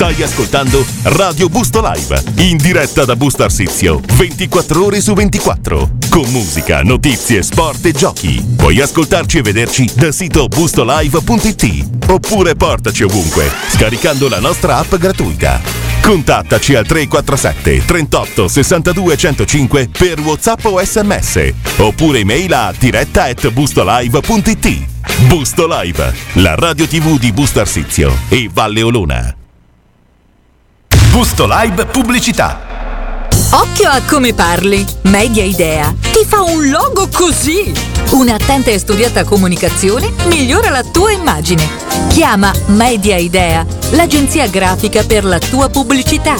Stai ascoltando Radio Busto Live, in diretta da Busto Arsizio, 24 ore su 24, con musica, notizie, sport e giochi. Puoi ascoltarci e vederci dal sito bustolive.it oppure portaci ovunque, scaricando la nostra app gratuita. Contattaci al 347 38 62 105 per WhatsApp o SMS oppure email a diretta at bustolive.it. Busto Live, la radio tv di Busto Arsizio e Valle Olona. Busto Live Pubblicità. Occhio a come parli. Media Idea ti fa un logo così. Un'attenta e studiata comunicazione migliora la tua immagine. Chiama Media Idea, l'agenzia grafica per la tua pubblicità.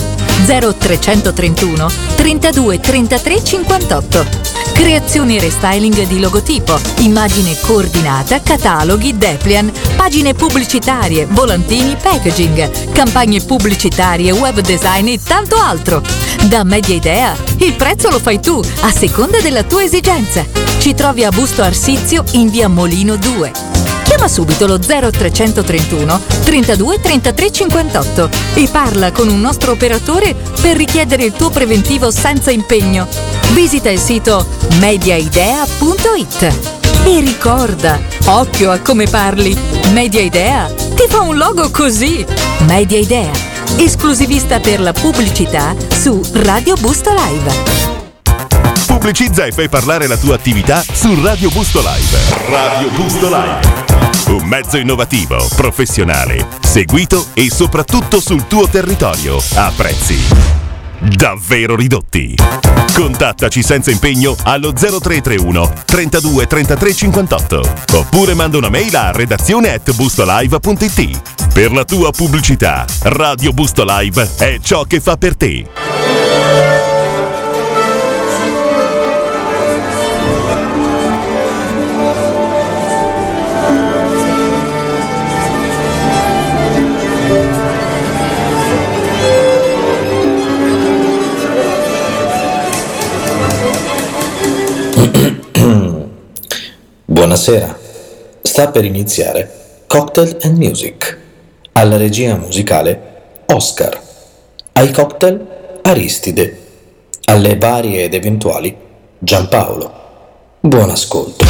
0331 32 33 58. Creazione e restyling di logotipo, immagine coordinata, cataloghi, deplian, pagine pubblicitarie, volantini, packaging, campagne pubblicitarie, web design e tanto altro. Da Media Idea, il prezzo lo fai tu, a seconda della tua esigenza. Ci trovi a Busto Arsizio in via Molino 2. Chiama subito lo 0331 32 33 58 e parla con un nostro operatore per richiedere il tuo preventivo senza impegno. Visita il sito mediaidea.it e ricorda, occhio a come parli. Media Idea ti fa un logo così. Media Idea, esclusivista per la pubblicità su Radio Busto Live. Pubblicizza e fai parlare la tua attività su Radio Busto Live. Radio Busto Live. Un mezzo innovativo, professionale, seguito e soprattutto sul tuo territorio a prezzi davvero ridotti. Contattaci senza impegno allo 0331 32 33 58 oppure manda una mail a redazione at bustolive.it. Per la tua pubblicità, Radio Busto Live è ciò che fa per te. Buonasera, sta per iniziare Cocktail and Music. Alla regia musicale Oscar. Ai cocktail Aristide. Alle varie ed eventuali Giampaolo. Buon ascolto.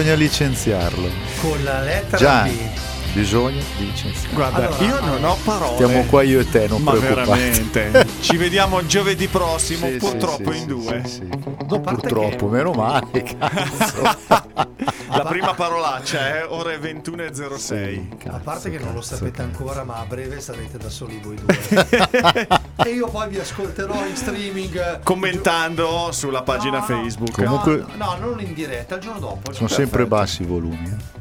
Bisogna licenziarlo. con la lettera Già, B. bisogna licenziarlo. Guarda, Allora, io non ho parole. Stiamo qua io e te, non Ma preoccuparti. veramente. Ci vediamo giovedì prossimo, Sì, purtroppo sì, in due. sì, purtroppo, che- meno male, cazzo. La prima parolaccia è ore 21.06. A parte che non lo cazzo, sapete ancora, ma a breve sarete da soli voi due. e io poi vi ascolterò in streaming. Commentando sulla pagina No, Facebook. no, Comunque- No, no, non in diretta, il giorno dopo. Sono sempre bassi i volumi. eh.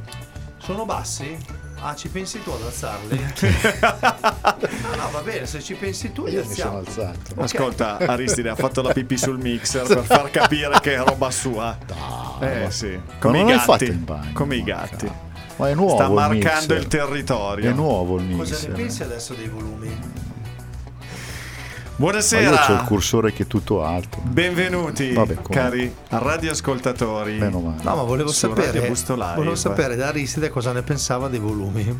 Sono bassi? Ah, ci pensi tu ad alzarli? no, no, va bene, se ci pensi tu Io mi sono alzato. Ascolta, Aristide ha fatto la pipì sul mixer per far capire che è roba sua. eh sì, come Ma i gatti. in bagno, Come i ma gatti. Ma è nuovo Sta il marcando mixer. il territorio. È nuovo il Cosa mixer. ne pensi adesso dei volumi? Ma io Buonasera. c'ho il cursore che è tutto alto. Benvenuti, Vabbè, cari radioascoltatori. Meno male. No, ma volevo Su sapere. Volevo sapere da Aristide cosa ne pensava dei volumi.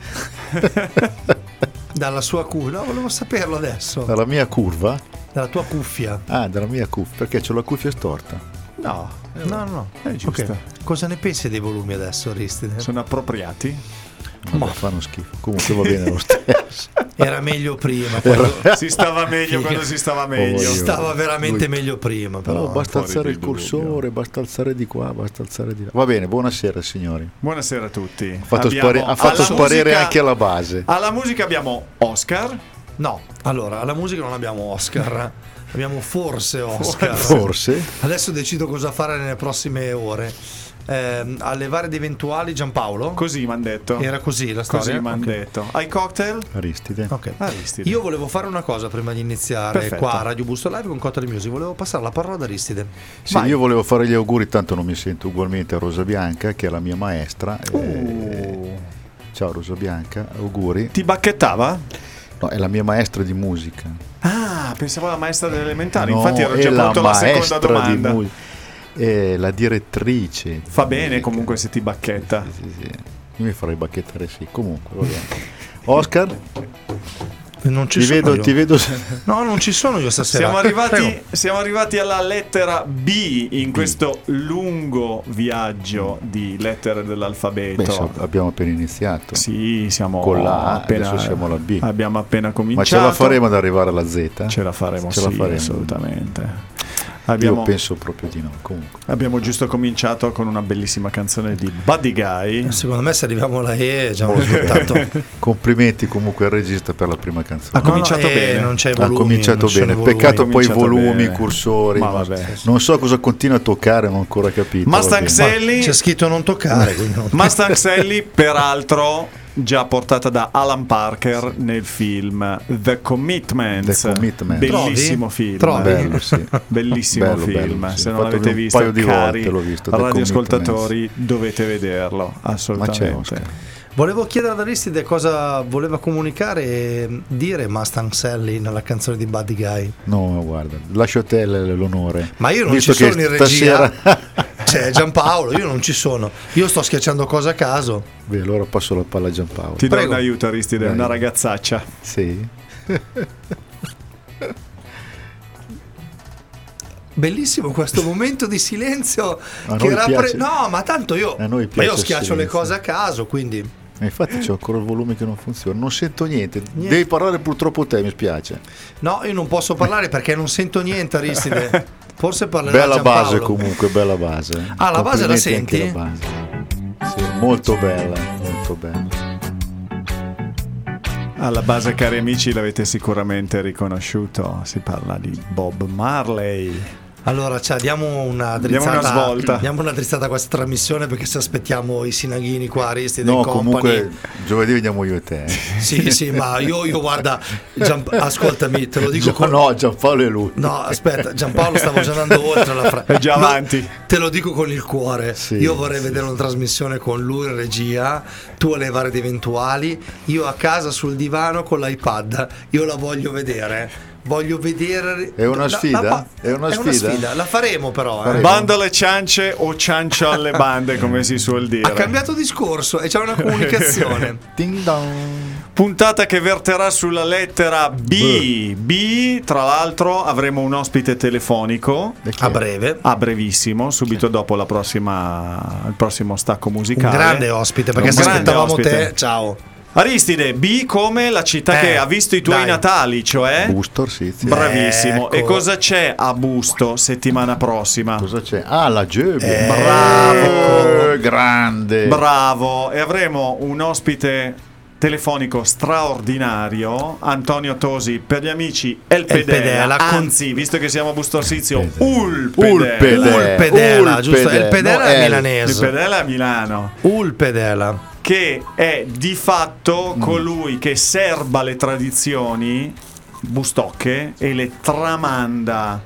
Dalla sua cuffia. No, volevo saperlo adesso. Dalla mia curva? Dalla tua cuffia. Ah, dalla mia cuffia. Perché c'ho la cuffia storta. No, No, no. è giusto. Ok. Cosa ne pensi dei volumi adesso, Aristide? Sono appropriati. Vabbè, fanno schifo. Comunque va bene lo stesso. Era meglio prima. quando- Si stava meglio quando si stava meglio. voglio- Stava veramente Lui- meglio prima. Però Però. basta alzare il dubbio. cursore, basta alzare di qua, basta alzare di là. Va bene, buonasera signori. Buonasera a tutti. Ha fatto, Abbiamo spari- ha fatto sparire musica- anche alla base. Alla musica abbiamo Oscar. No, allora, alla musica non abbiamo Oscar. abbiamo forse Oscar. Forse. Adesso decido cosa fare nelle prossime ore. Ehm, alle varie ed eventuali Giampaolo. Così mi hanno detto. Era così la storia. Così mi hanno Ok. detto. Ai cocktail? Aristide. Ok. Aristide. Io volevo fare una cosa prima di iniziare Perfetto. qua a Radio Busto Live con Cotta di Music. Volevo passare la parola ad Aristide. Sì, Vai. io volevo fare gli auguri, tanto non mi sento ugualmente a Rosa Bianca, che è la mia maestra. Uh. Eh, Ciao Rosa Bianca, auguri. Ti bacchettava? No, è la mia maestra di musica. Ah, pensavo alla maestra delle elementari. No, Infatti ero già la pronto alla seconda maestra di domanda. musica. È la direttrice. di Fa bene musica. comunque se ti bacchetta. Sì, sì, sì. Io mi farei bacchettare sì. Comunque, va bene. Oscar, Non ci ti sono vedo, io. ti vedo. No, non ci sono io stasera. Siamo arrivati, siamo arrivati alla lettera B in questo lungo viaggio di lettere dell'alfabeto. Beh, so- abbiamo appena iniziato. Sì, siamo Con la A, appena, adesso siamo alla B. Abbiamo appena Ma cominciato. ce la faremo ad arrivare alla Z? Ce la faremo, Ce la sì, faremo. assolutamente. Io Abbiamo, penso proprio di no. Comunque. abbiamo giusto cominciato con una bellissima canzone di Buddy Guy. Secondo me se arriviamo alla E è già un risultato. Complimenti comunque al regista per la prima canzone. Ha cominciato No, no, eh, bene. Non c'è Ha volumi, cominciato non ci sono bene, peccato poi i Cominciato volumi, i cursori. Ma non- vabbè. Non so cosa continua a toccare, non ho ancora capito. Bene. Sally, C'è scritto non toccare. Sally, peraltro già portata da Alan Parker nel film The Commitments. The Commitment. Bellissimo Trovi? film. Trovi? Bello, sì. Bellissimo Bello, film. bello, sì. Se non l'avete un visto, paio di cari volte l'ho visto, radioascoltatori, dovete vederlo. Assolutamente. Volevo chiedere ad Aristide cosa voleva comunicare e dire Mustang Sally nella canzone di Buddy Guy. No, guarda, lascio a te l'onore. Ma io non Visto ci sono in regia. stasera- C'è Giampaolo, io non ci sono. Io sto schiacciando cose a caso. Beh, allora passo la palla a Giampaolo. Ti do Prego. un aiuto, Aristide, Dai. una ragazzaccia. Sì. Bellissimo questo momento di silenzio A che rappre-. No, ma tanto io, A noi ma piace io schiaccio le cose a caso, quindi E infatti c'è ancora il volume che non funziona. Non sento niente. Niente. Devi parlare purtroppo te, mi spiace. no, io non posso parlare perché non sento niente Aristide. Forse parlerà Bella Giampaolo. base comunque, bella base. Ah, la base la senti? la base. Sì, molto bella, molto bella. Alla base, cari amici, l'avete sicuramente riconosciuto. Si parla di Bob Marley. Allora, cioè, diamo una Diamo drizzata. una svolta. Diamo una drizzata a questa trasmissione perché se aspettiamo i sinaghini qua, Aristide No, in company. comunque giovedì vediamo io e te. Sì, sì, ma io, io guarda, Gian- ascoltami, te lo dico Gio- con... No, Giampaolo e lui. No, aspetta, Giampaolo stavo già andando oltre la frase. È già avanti. te lo dico con il cuore. Sì, io vorrei sì, vedere una trasmissione con lui in regia, tu alle varie ed eventuali, io a casa sul divano con l'iPad. Io la voglio vedere. Voglio vedere. È una la- sfida? la- È una sfida? La faremo però. eh. Faremo. Banda alle ciance o ciancio alle bande, come si suol dire. Ha cambiato discorso e c'è una comunicazione. Ding dong. Puntata che verterà sulla lettera B. B, tra l'altro, avremo un ospite telefonico. A è? breve. A brevissimo, subito dopo la prossima, il prossimo stacco Un musicale. grande ospite perché Un se aspettavamo ospite. te, ciao. Aristide, B come la città Eh, che ha visto i tuoi dai. natali, cioè? Busto Orsizio. Bravissimo. Ecco. E cosa c'è a Busto settimana prossima? Cosa c'è? Ah, la Gebbia. Bravo. Eh, grande. Bravo. E avremo un ospite telefonico straordinario, Antonio Tosi, per gli amici El Pedela, Pedela, con- anzi, visto che siamo a Busto Arsizio, Pedela. Ul Ul Pedela. Pedela. Ul Pedela, Ul giusto? Il Pedela no, è. Il milanese. Pedela a Milano. Ul Pedela. Che è di fatto Mm. colui che serba le tradizioni bustocche e le tramanda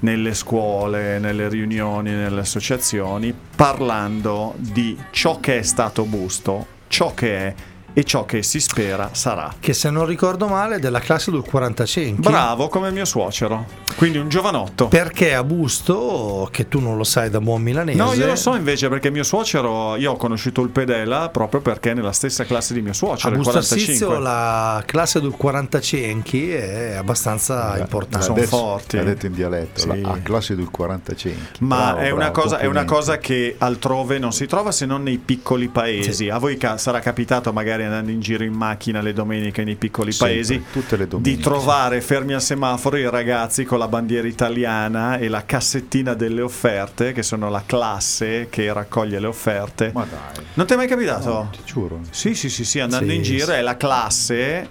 nelle scuole, nelle riunioni, nelle associazioni, parlando di ciò che è stato busto, ciò che è e ciò che si spera sarà. Che se non ricordo male è della classe del 45. Bravo come mio suocero, quindi un giovanotto. Perché a Busto, che tu non lo sai da buon milanese. No, io lo so invece perché mio suocero, io ho conosciuto il pedela proprio perché è nella stessa classe di mio A suocero, il Busto 45. Arsizio la classe del 45 è abbastanza Eh, importante. Sono Adesso forti. Ha detto in dialetto, Sì. la A classe del 45. Ma Bravo, è, una bravo, cosa, è una cosa che altrove non si trova se non nei piccoli paesi. Sì. A voi ca- sarà capitato, magari andando in giro in macchina le domeniche nei piccoli Sempre, paesi, di trovare fermi al semaforo i ragazzi con la bandiera italiana e la cassettina delle offerte, che sono la classe che raccoglie le offerte. Ma dai, Non ti è mai capitato? ti giuro. Sì, sì, sì, sì, andando Sì, in giro sì. è la classe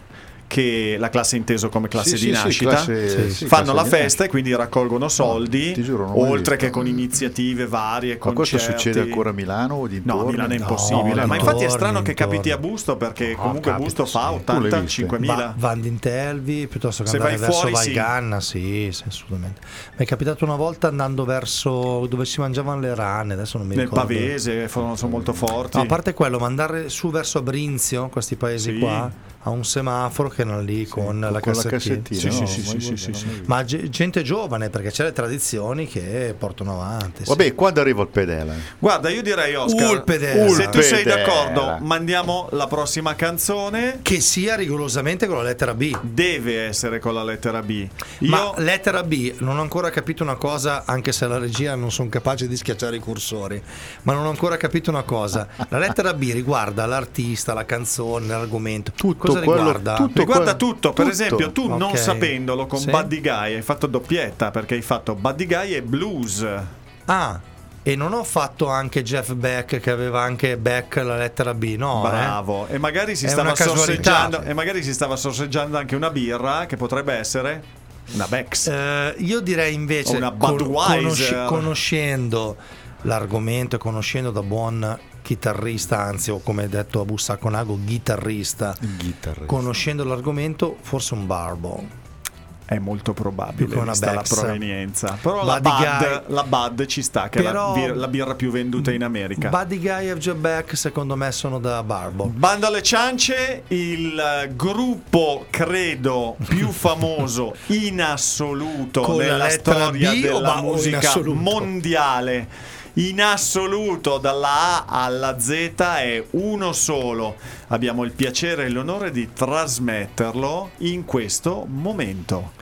che la classe inteso come classe Sì, di sì, sì, nascita. classe- sì, fanno classe la di festa e quindi raccolgono soldi, ti giuro, oltre che con iniziative varie, Ma questo concerti. succede ancora a Milano o No, dintorni? a Milano è No, impossibile. no, Ma infatti è strano che capiti a Busto perché No, comunque capita, Busto fa sì. Tu l'hai 80-5 Va, Van Dintelvi piuttosto che Se andare vai verso fuori. Valganna, sì. sì, assolutamente. Mi è capitato una volta andando verso dove si mangiavano le rane, adesso non mi Nel ricordo. Pavese sono, sono molto forti. No, a parte quello, ma andare su verso Abrinzio, questi paesi Sì. qua, a un semaforo che erano lì con, la con la cassettina. cassettina. Sì, no, sì, sì, sì, sì, sì. Ma ge- gente giovane, perché c'è le tradizioni che portano avanti. sì. Vabbè, quando arriva il pedela? Guarda, io direi Oscar, Ul Pedela. se tu sei d'accordo, mandiamo la prossima canzone. Che sia rigorosamente con la lettera B. Deve essere con la lettera B. Io Ma lettera B, non ho ancora capito una cosa, anche se alla regia non sono capace di schiacciare i cursori, ma non ho ancora capito una cosa. La lettera B riguarda l'artista, la canzone, l'argomento. Tutto cosa quello- riguarda? tutto Riguarda quello- tutto, per tutto. esempio, tu non Ok. sapendolo con Sì. Buddy Guy hai fatto doppietta perché hai fatto Buddy Guy e blues. Ah, e non ho fatto anche Jeff Beck che aveva anche Beck la lettera B, no? eh? Bravo. E magari si stava sorseggiando e magari si stava sorseggiando anche una birra che potrebbe essere una Bex. Eh, io direi invece, O una con- Budweiser. conoscendo l'argomento e conoscendo da buon chitarrista, anzi, o come detto a Bussaconago, chitarrista, Guitar. conoscendo l'argomento, forse un barbell. È molto probabile che una vista la provenienza. Però la Guy. la Bud ci sta, che Però- è la, bir- la birra più venduta in America. Buddy Guy e Jeff Beck, secondo me, sono da barbell. Banda alle ciance, il gruppo credo più famoso in assoluto Con la nella storia B della musica mondiale. In assoluto, dalla A alla Z è uno solo. Abbiamo il piacere e l'onore di trasmetterlo in questo momento.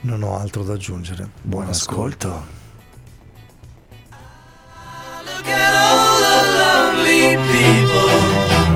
Non ho altro da aggiungere. Buon ascolto. Look at all the lonely people.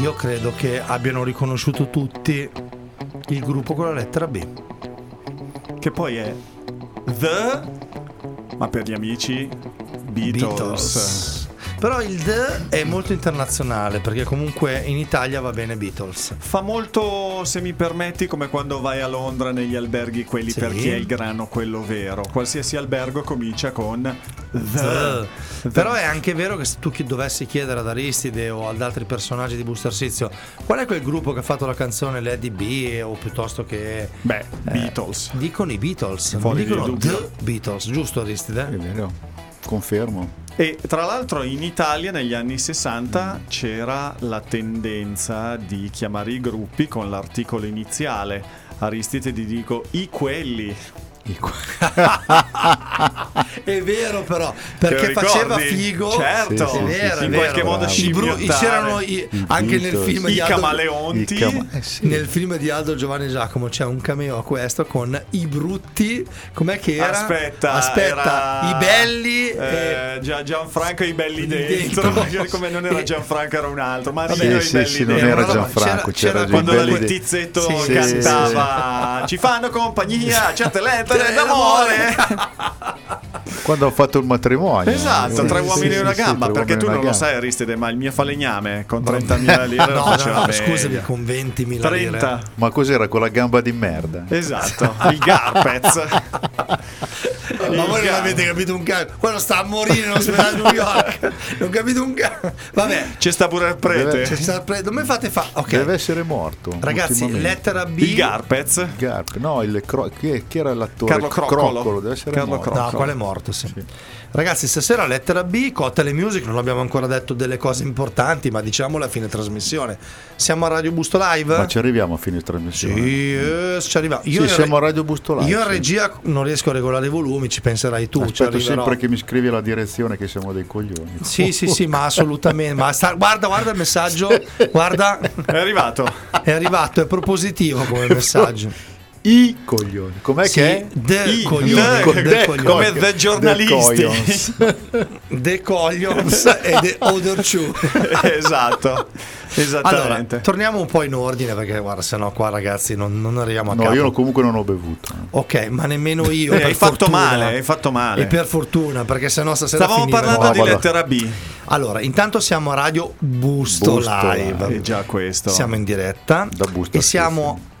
Io credo che abbiano riconosciuto tutti il gruppo con la lettera B. Che poi è The, ma per gli amici, Beatles. Però il The è molto internazionale perché comunque in Italia va bene Beatles. Fa molto, se mi permetti, come quando vai a Londra negli alberghi, quelli Sì. per chi è il grano, quello vero. Qualsiasi albergo comincia con The. The. Però è anche vero che se tu dovessi chiedere ad Aristide o ad altri personaggi di Buster Sizio qual è quel gruppo che ha fatto la canzone Lady B o piuttosto che Beh, Beatles. dicono i Beatles, Fuori di dicono. The Beatles, giusto Aristide? È vero, confermo. E tra l'altro in Italia negli anni 60 c'era la tendenza di chiamare i gruppi con l'articolo iniziale. Aristide ti dico i quelli. È vero però, perché faceva figo. Certo, Sì, sì, È vero, sì, in vero. qualche modo. I bru- scimmiottare. c'erano i- anche nel film I di Aldo, camaleonti. I cama- eh sì. Nel film di Aldo Giovanni Giacomo c'è un cameo a questo con i brutti, com'è che era? Aspetta, Aspetta, era- i belli eh, Gia- Gianfranco e i belli dentro. dentro. Come non era E- Gianfranco, era un altro. Marino Sì, e i sì, belli sì, non era Gianfranco, c'era- c'era, c'era- Quando i da belli quel de- tizzetto Sì, sì, cantava Ci fanno compagnia certe lettere Eh, d'amore Quando ho fatto il matrimonio. Esatto, tre uomini sì, e una sì, gamba Perché tu non lo sai. Aristide Ma il mio falegname con 30.000 lire No, no, faceva no, scusami, con 20.000 lire. 30 Ma cos'era quella gamba di merda? Esatto, il Garpez Ma voi non avete capito un cazzo. Quello sta a morire in ospedale a New York. Non capito un cazzo. Vabbè, C'è sta pure il prete c'è sta il pre- non mi fate fa. Ok. Deve essere morto. Ragazzi, lettera B. Il Garpez Garp- No, il cro- chi, chi era l'attore? Carlo Croccolo. deve essere Carlo morto. Croccolo. No, quale è morto, sì. Ragazzi, stasera lettera B, e Music, non abbiamo ancora detto delle cose importanti, ma diciamole a fine trasmissione. Siamo a Radio Busto Live? Ma ci arriviamo a fine trasmissione. Sì, eh, ci arriva. Io Sì, in siamo a re- Radio Busto Live, Io in sì. regia non riesco a regolare i volumi, ci penserai tu. Aspetto sempre che mi scrivi la direzione che siamo dei coglioni. Sì, sì, sì, ma assolutamente. Ma sta- guarda, guarda il messaggio. Guarda, È arrivato è arrivato, è propositivo come messaggio. I coglioni. Com'è Sì, che è? The I- coglioni. The The coglioni. come. The giornalisti The Coglions e The Other Two. Esatto Allora, Esattamente torniamo un po' in ordine perché guarda, sennò qua ragazzi non, non arriviamo a No, capo. io comunque non ho bevuto. Ok, ma nemmeno io. Eh, per hai fatto fortuna. male, hai fatto male. E per fortuna, perché sennò stasera Stavamo parlando No, di vado- lettera B Allora, intanto siamo a Radio Busto, Busto Live. È già questo Siamo in diretta Da Busto e siamo.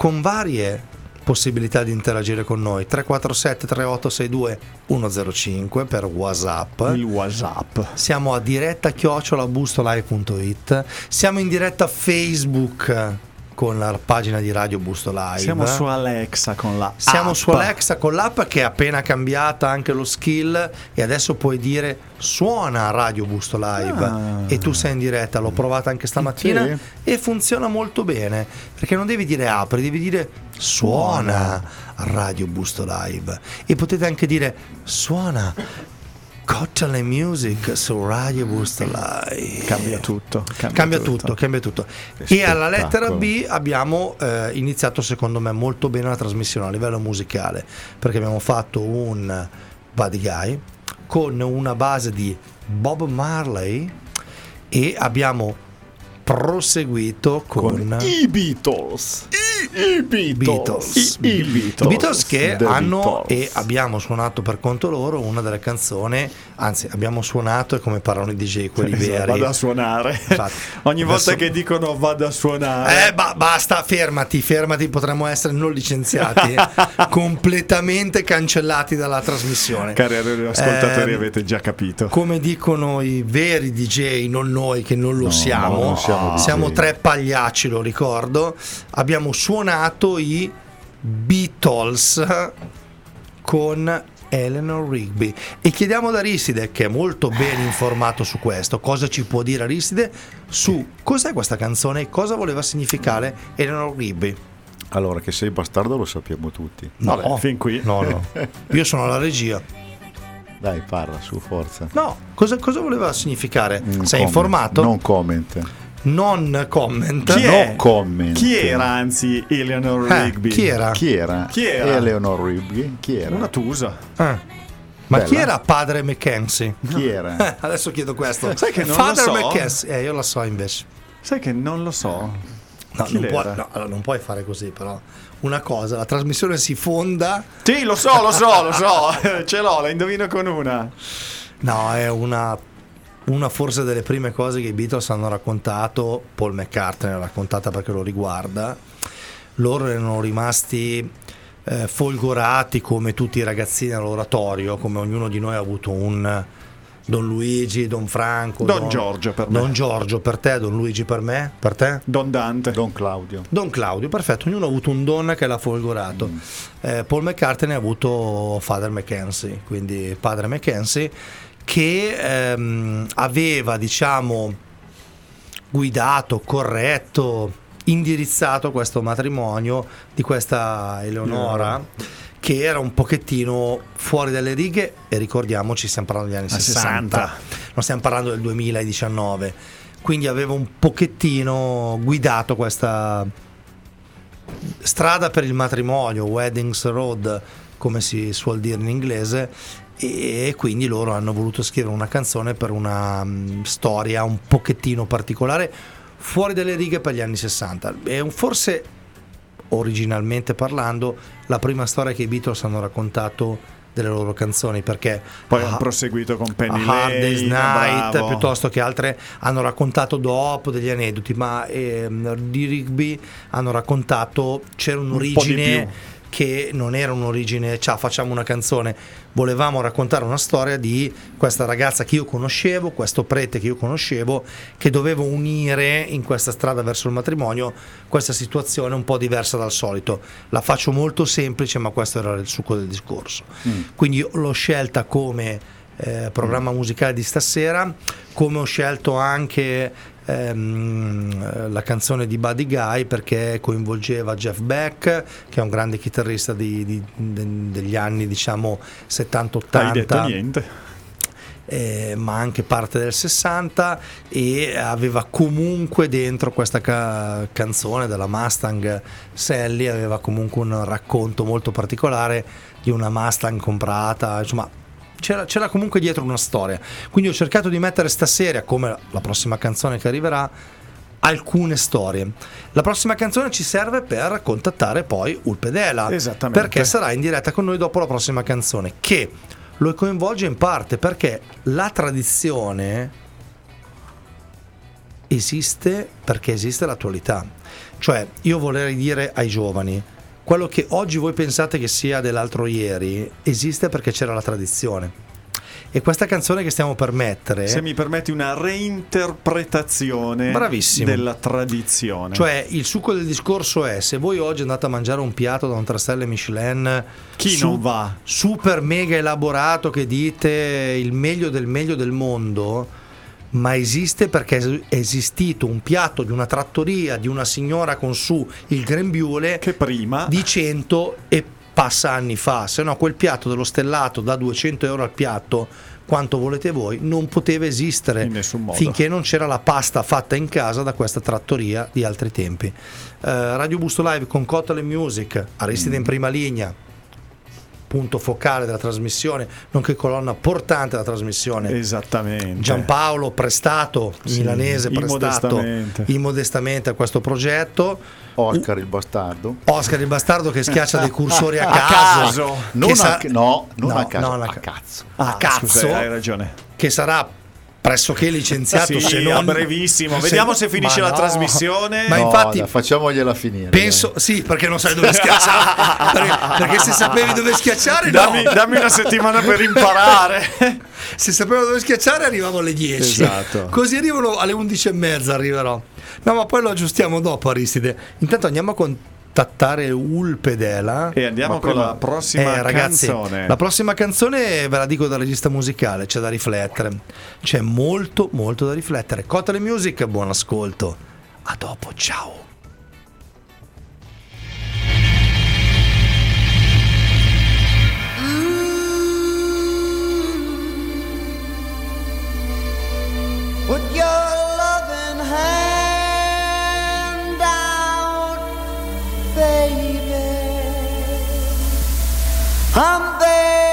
Con varie possibilità di interagire con noi. 347 3862 105 per whatsapp. Il Whatsapp. Siamo a diretta chiocciolabustolive.it siamo in diretta Facebook con la pagina di Radio Busto Live Siamo su Alexa con la siamo app. su Alexa con l'app che è appena cambiata anche lo skill e adesso puoi dire suona Radio Busto Live Ah. e tu sei in diretta, l'ho provata anche stamattina Sì. e funziona molto bene perché non devi dire apri, devi dire suona Radio Busto Live e potete anche dire suona Cocktail and Music su Radio Busto Live. Cambia tutto Cambia tutto, cambia tutto. Che E alla lettera. B abbiamo eh, iniziato secondo me molto bene la trasmissione a livello musicale, perché abbiamo fatto un Buddy Guy con una base di Bob Marley e abbiamo proseguito con, Con i Beatles. I Beatles. Beatles. I, i Beatles. I Beatles che The hanno Beatles. e abbiamo suonato per conto loro una delle canzoni, anzi abbiamo suonato e come parlano i DJ quelli Esatto, veri. Vado a suonare. Infatti. Ogni volta che dicono vado a suonare. Eh, ba- basta, fermati, fermati, potremmo essere non licenziati, completamente cancellati dalla trasmissione. Cari ascoltatori, Ehm, avete già capito. Come dicono i veri DJ, non noi che non lo No, siamo, non siamo siamo DJ. tre pagliacci, lo ricordo. Abbiamo suonato i Beatles con Eleanor Rigby e chiediamo ad Aristide, che è molto ben informato su questo, cosa ci può dire Aristide su cos'è questa canzone e cosa voleva significare Eleanor Rigby. Allora, che sei bastardo lo sappiamo tutti. No, Vabbè, fin qui. No, no. Io sono la regia. Dai, parla, su, forza. No, cosa, cosa voleva significare? Mm, Sei comment, informato? Non comment. Non comment. Chi No comment. Chi era anzi Eleanor Eh, Rigby? chi era? Chi era? Chi era? Eleanor Rigby. Chi era? Una tusa. Ah. Ma Bella. chi era padre Mackenzie? Chi era? Eh, adesso chiedo questo. Sai che non Father lo so? Mackenzie. Eh, io la so invece. Sai che non lo so. No, non, puoi, no, allora, non puoi fare così, però. Una cosa, la trasmissione si fonda. Sì, lo so, lo so, lo so. Ce l'ho, la indovino con una. No, è una, una forse delle prime cose che i Beatles hanno raccontato. Paul McCartney l'ha raccontata perché lo riguarda. Loro erano rimasti eh, folgorati come tutti i ragazzini all'oratorio, come ognuno di noi ha avuto un Don Luigi, Don Franco, Don Giorgio per me. Don Giorgio per te, Don Luigi per me, per te? Don Dante. Don Claudio. Don Claudio, perfetto, ognuno ha avuto un don che l'ha folgorato. Eh, Paul McCartney ha avuto Father Mackenzie, quindi padre Mackenzie, che ehm, aveva, diciamo, guidato, corretto, indirizzato questo matrimonio di questa Eleonora. Che era un pochettino fuori dalle righe, e ricordiamoci, stiamo parlando degli anni Ah, 60, 60. non stiamo parlando del 2019 quindi aveva un pochettino guidato questa strada per il matrimonio, Weddings Road, come si suol dire in inglese, e quindi loro hanno voluto scrivere una canzone per una mm, storia un pochettino particolare, fuori dalle righe per gli anni 60. È un- forse, originalmente parlando, la prima storia che i Beatles hanno raccontato delle loro canzoni, perché Poi Ah, hanno proseguito con Penny a Hard Day's Night bravo. piuttosto che altre hanno raccontato dopo degli aneddoti ma ehm, di Rigby hanno raccontato c'era po' di più. non era un'origine ciao facciamo una canzone. Volevamo raccontare una storia di questa ragazza che io conoscevo questo prete che io conoscevo che dovevo unire in questa strada verso il matrimonio questa situazione un po' diversa dal solito. La faccio molto semplice ma questo era il succo del discorso. Quindi io l'ho scelta come eh, programma musicale di stasera, come ho scelto anche ehm, la canzone di Buddy Guy perché coinvolgeva Jeff Beck, che è un grande chitarrista di- di- de- degli anni diciamo Hai detto 70-80 niente. eh, ma anche parte del 60 e aveva comunque dentro questa ca- canzone della Mustang Sally aveva comunque un racconto molto particolare di una Mustang comprata insomma c'era, c'era comunque dietro una storia quindi ho cercato di mettere stasera come la prossima canzone che arriverà alcune storie la prossima canzone ci serve per contattare poi Ulpedela Esattamente. perché sarà in diretta con noi dopo la prossima canzone che lo coinvolge in parte perché la tradizione esiste perché esiste l'attualità. Cioè, io vorrei dire ai giovani, quello che oggi voi pensate che sia dell'altro ieri, esiste perché c'era la tradizione. E questa canzone che stiamo per mettere, Se mi permetti una reinterpretazione Bravissimo. della tradizione. cioè il succo del discorso è se voi oggi andate a mangiare un piatto da un 3 stelle Michelin chi su- non va? super mega elaborato che dite il meglio del meglio del mondo, ma esiste perché è esistito un piatto di una trattoria di una signora con su il grembiule Che prima di 100 e passa anni fa, se no quel piatto dello stellato da 200 euro al piatto, quanto volete voi, non poteva esistere finché non c'era la pasta fatta in casa da questa trattoria di altri tempi. Eh, Radio Busto Live con Cotole Music, Aristide Mm. in prima linea. Punto focale della trasmissione, nonché colonna portante della trasmissione. Esattamente. Giampaolo prestato, Sì, milanese prestato immodestamente. immodestamente a questo progetto. Oscar il bastardo. Oscar il bastardo che schiaccia dei cursori a A caso. caso. Non sa- a, no, non No, a caso, non a a ca- cazzo. a Ah, cazzo scusa, hai ragione. che sarà pressoché licenziato Sì, se non brevissimo. Vediamo se finisce ma la trasmissione. Ma No, infatti dai, facciamogliela finire. penso sì, perché non sai dove schiacciare. perché, perché se sapevi dove schiacciare, Dammi, no. dammi una settimana per imparare. Se sapevo dove schiacciare arrivavo alle 10. Esatto. Così arrivano alle 11 e mezza arriverò. No, ma poi lo aggiustiamo dopo Aristide. Intanto andiamo a contattare Ulpedela. e andiamo con prima- la prossima Eh, ragazzi, canzone. la prossima canzone ve la dico da regista musicale, c'è da riflettere. C'è molto, molto da riflettere. Cotale Music, buon ascolto. A dopo, ciao. Baby. I'm begging.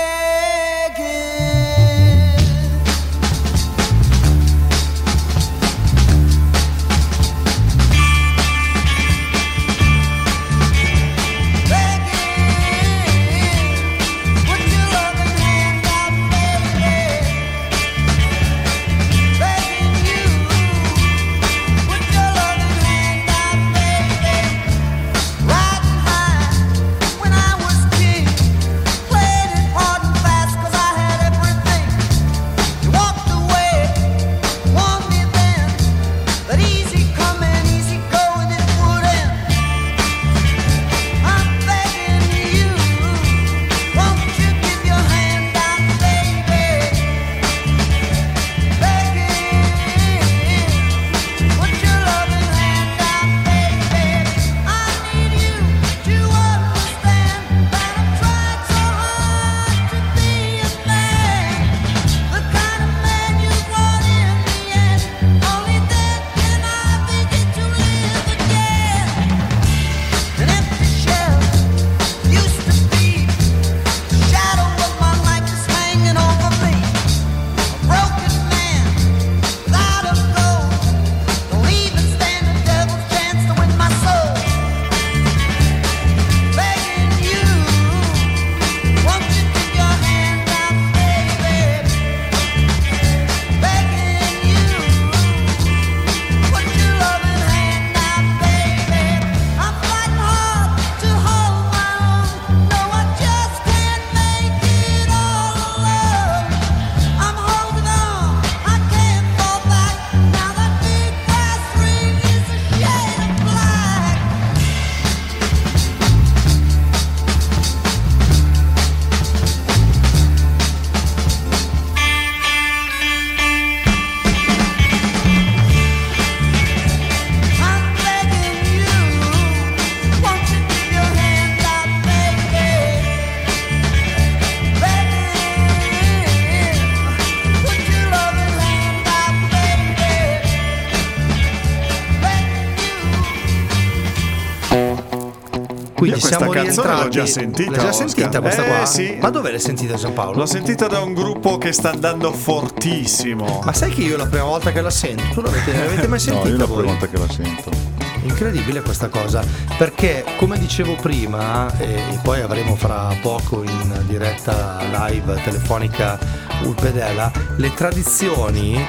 Canzone l'ho già sentita, L'hai già Oscar. sentita questa Eh, qua? sì. Ma dove l'hai sentita Giampaolo? L'ho sentita da un gruppo che sta andando fortissimo. Ma sai che io la prima volta che la sento, tu l'avete, l'avete mai No, io sentita la voi? prima volta che la sento. Incredibile questa cosa, perché come dicevo prima, e poi avremo fra poco in diretta live telefonica Ulpedela, le tradizioni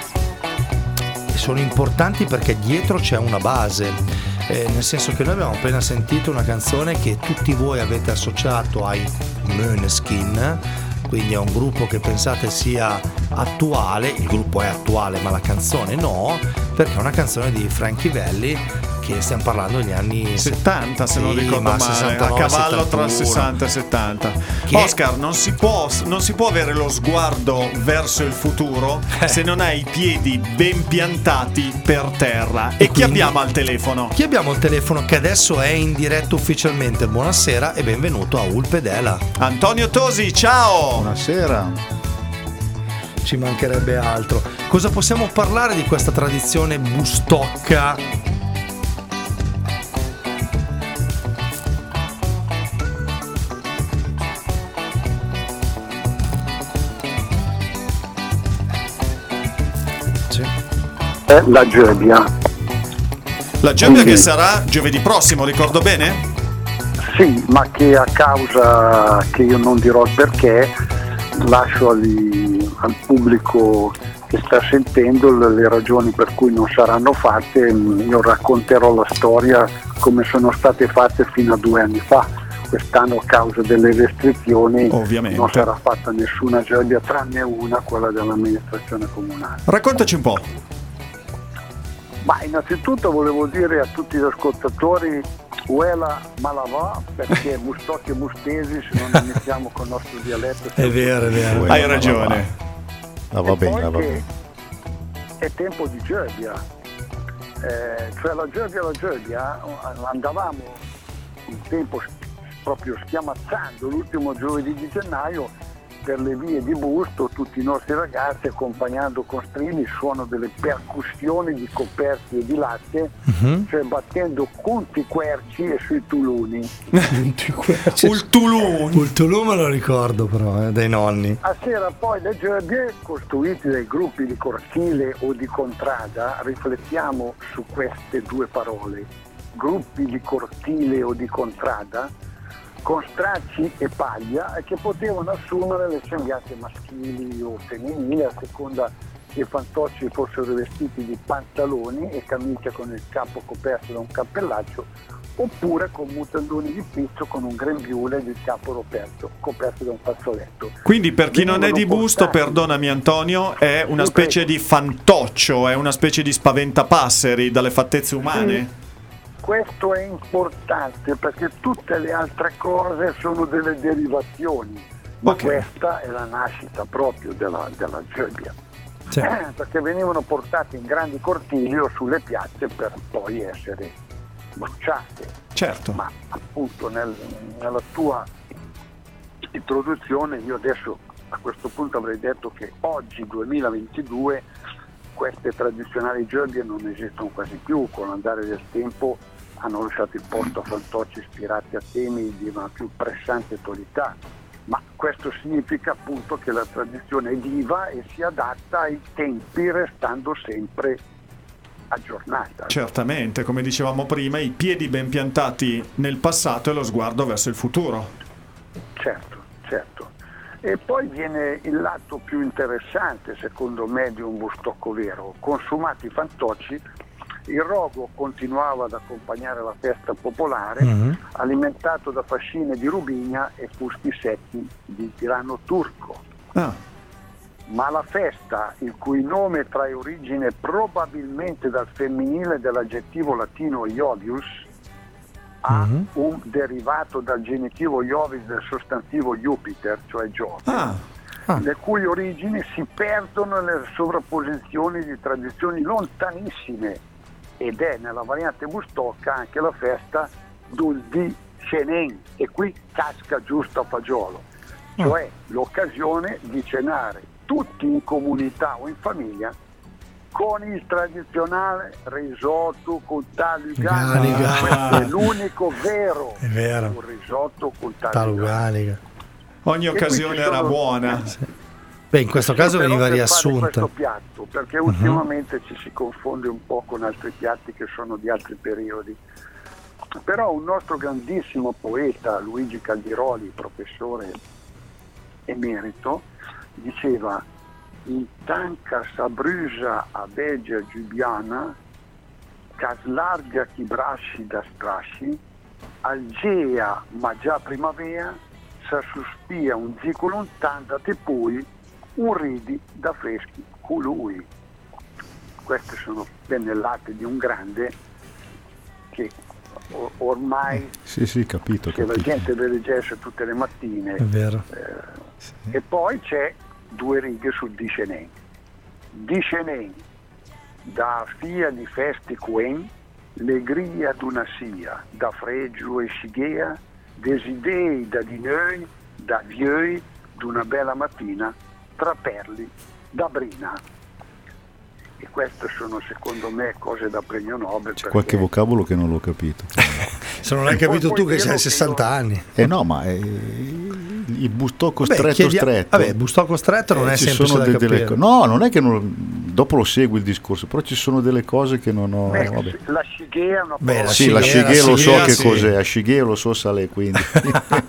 sono importanti perché dietro c'è una base. Eh, nel senso che noi abbiamo appena sentito una canzone che tutti voi avete associato ai Måneskin, quindi è un gruppo che pensate sia attuale, il gruppo è attuale ma la canzone no, perché è una canzone di Frankie Valli che stiamo parlando degli anni 70 se non ricordo ma male, 69, a cavallo tra 71. 60 e 70. Che- Oscar, non si, può, non si può avere lo sguardo verso il futuro Eh. se non hai i piedi ben piantati per terra. E, chi quindi- abbiamo al telefono? Chi abbiamo il telefono che adesso è in diretta ufficialmente? Buonasera e benvenuto a Ulpedela. Antonio Tosi, ciao! Buonasera. Ci mancherebbe altro. Cosa possiamo parlare di questa tradizione bustocca? È la Gerbia. La Quindi- che sarà giovedì prossimo, ricordo bene? Sì, ma che a causa che io non dirò il perché, lascio agli- al pubblico che sta sentendo le, ragioni per cui non saranno fatte, io racconterò la storia come sono state fatte fino a due anni fa. Quest'anno a causa delle restrizioni Ovviamente. non sarà fatta nessuna gerbia tranne una, quella dell'amministrazione comunale. Raccontaci un po'. Ma innanzitutto volevo dire a tutti gli ascoltatori Uela Malava perché Mustocchi e Mustesi se non iniziamo con il nostro dialetto È vero, è vero. Uela Hai ragione. Ah, va bene, va bene. è tempo di Gerbia Eh, cioè la Gerbia la Gerbia andavamo un tempo proprio schiamazzando l'ultimo giovedì di gennaio per le vie di Busto tutti i nostri ragazzi accompagnando con strilli il suono delle percussioni di coperti e di latte Mhm. cioè battendo conti querci e sui tuluni Il Tulum. Il Tulum me lo ricordo però, eh, dai nonni. A sera poi le gerbie, costruite dai gruppi di cortile o di contrada, riflettiamo su queste due parole. Gruppi di cortile o di contrada, con stracci e paglia, che potevano assumere le sembianze maschili o femminili a seconda che i fantocci fossero vestiti di pantaloni e camicia con il capo coperto da un cappellaccio oppure con mutandoni di pizzo con un grembiule di capo coperto, coperto da un fazzoletto. Quindi per chi non è di Venivano busto, portati- perdonami Antonio, è una Sì, specie di fantoccio, è una specie di spaventapasseri dalle fattezze umane. Questo è importante perché tutte le altre cose sono delle derivazioni, ma Ok. questa è la nascita proprio della, della gerbia. Sì. Eh, perché venivano portati in grandi cortili o sulle piazze per poi essere bruciate. Certo. ma appunto nel- nella tua introduzione io adesso a questo punto avrei detto che oggi 2022 queste tradizionali gerbie non esistono quasi più, con l'andare del tempo hanno lasciato il posto a fantocci ispirati a temi di una più pressante attualità, ma questo significa appunto che la tradizione è viva e si adatta ai tempi restando sempre aggiornata. Certamente, come dicevamo prima, i piedi ben piantati nel passato e lo sguardo verso il futuro. Certo, certo. E poi viene il lato più interessante, secondo me, di un bustocco vero. Consumati i fantocci, il rogo continuava ad accompagnare la festa popolare, Mhm. alimentato da fascine di rubigna e fusti secchi di grano turco. Ah, Ma la festa, il cui nome trae origine probabilmente dal femminile dell'aggettivo latino iovius, ha Mhm. un derivato dal genitivo iovis del sostantivo Jupiter, cioè Giove, ah, Ah. le cui origini si perdono nelle sovrapposizioni di tradizioni lontanissime ed è nella variante bustocca anche la festa del di Cenen e qui casca giusto a fagiolo, cioè l'occasione di cenare tutti in comunità o in famiglia con il tradizionale risotto con taluganica. Ganica. Questo è l'unico vero È vero. risotto con taluganica. Taluganica. ogni E occasione era sono- buona. Beh, in questo caso Sì, veniva riassunta. questo piatto, perché ultimamente ci si confonde un po' con altri piatti che sono di altri periodi. Però un nostro grandissimo poeta, Luigi Caldiroli, professore emerito, diceva in tanca sabrusa a Begia Giubiana, cas larga chi brasci da strasci, algea ma già primavera, sa sospia un zico lontan da te poi, un ridi da freschi colui. Queste sono pennellate di un grande che o- ormai Sì, sì, capito, che la capito. gente le leggesse tutte le mattine. È vero. Eh, E poi c'è due righe su Discenen. Discenen, da fia di festi quen, legria d'una sia, da fregio e scighea, desidei da di noi, da vioi, d'una bella mattina, tra perli, da brina. E queste sono secondo me cose da premio Nobel. C'è qualche vocabolo che non l'ho capito. Se non hai capito tu che hai che 60 io- anni. Eh no, ma eh, il bustocco Vabbè, stretto. Vabbè, bustocco stretto non eh, è ci semplice sono da de- delle No, non è che non- dopo lo segui il discorso, però ci sono delle cose che non ho... Beh, Eh, vabbè. la shigea è una Beh, la Sì, la Shigea, lo so che sì. cos'è, a shigea lo so salè quindi.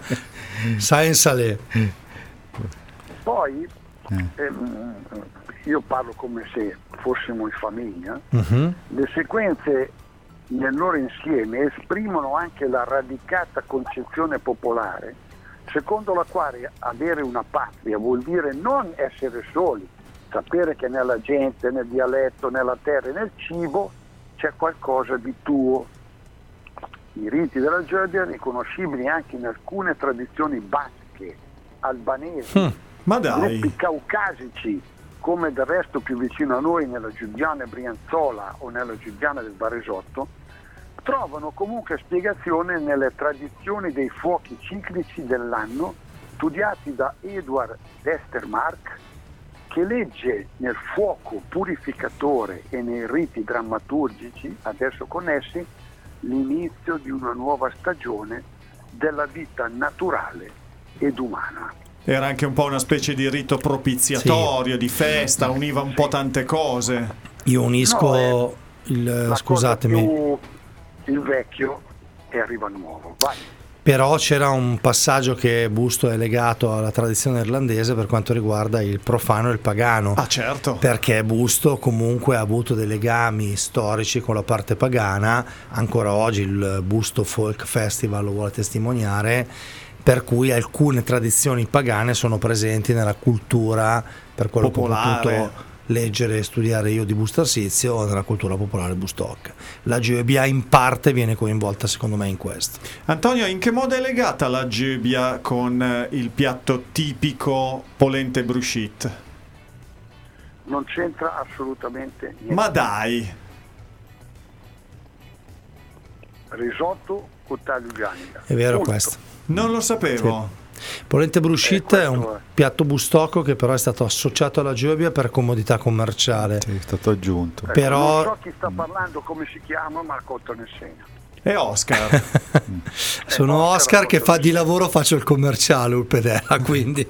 Science Ale. Poi Eh. ehm, io parlo come se fossimo in famiglia, Mhm. le sequenze nel loro insieme esprimono anche la radicata concezione popolare secondo la quale avere una patria vuol dire non essere soli, sapere che nella gente, nel dialetto, nella terra e nel cibo c'è qualcosa di tuo. I riti della Georgia riconoscibili anche in alcune tradizioni basche, albanesi, Ma dai, caucasici, come del resto più vicino a noi nella Giuliana Brianzola o nella Giuliana del Baresotto, trovano comunque spiegazione nelle tradizioni dei fuochi ciclici dell'anno studiati da Edward Westermark che legge nel fuoco purificatore e nei riti drammaturgici adesso connessi l'inizio di una nuova stagione della vita naturale ed umana. Era anche un po' una specie di rito propiziatorio, di festa, univa un po' tante cose. Io unisco No, il La cosa scusatemi. più il vecchio e arriva il nuovo. Vai. Però c'era un passaggio che Busto è legato alla tradizione irlandese per quanto riguarda il profano e il pagano. Ah, certo. Perché Busto comunque ha avuto dei legami storici con la parte pagana, ancora oggi il Busto Folk Festival lo vuole testimoniare, per cui alcune tradizioni pagane sono presenti nella cultura, per quello Popolare. che ho potuto leggere e studiare io di Busto Arsizio, nella cultura popolare Bustoc. La Geobia in parte viene coinvolta secondo me in questo. Antonio, in che modo è legata la gebbia con eh, il piatto tipico polente bruschit? Non c'entra assolutamente niente. Ma dai, Risotto o taglio ganica. È vero Punto. questo. Non lo sapevo. Polente bruschetta Eh, è un è. piatto bustocco che però è stato associato alla Geobia per comodità commerciale. È stato aggiunto. Ecco, Però- Non so chi sta parlando, come si chiama, ma Cotto ne segna. E Oscar. Sono no, Oscar però- che fa di lavoro, faccio il commerciale, Ulpedella, quindi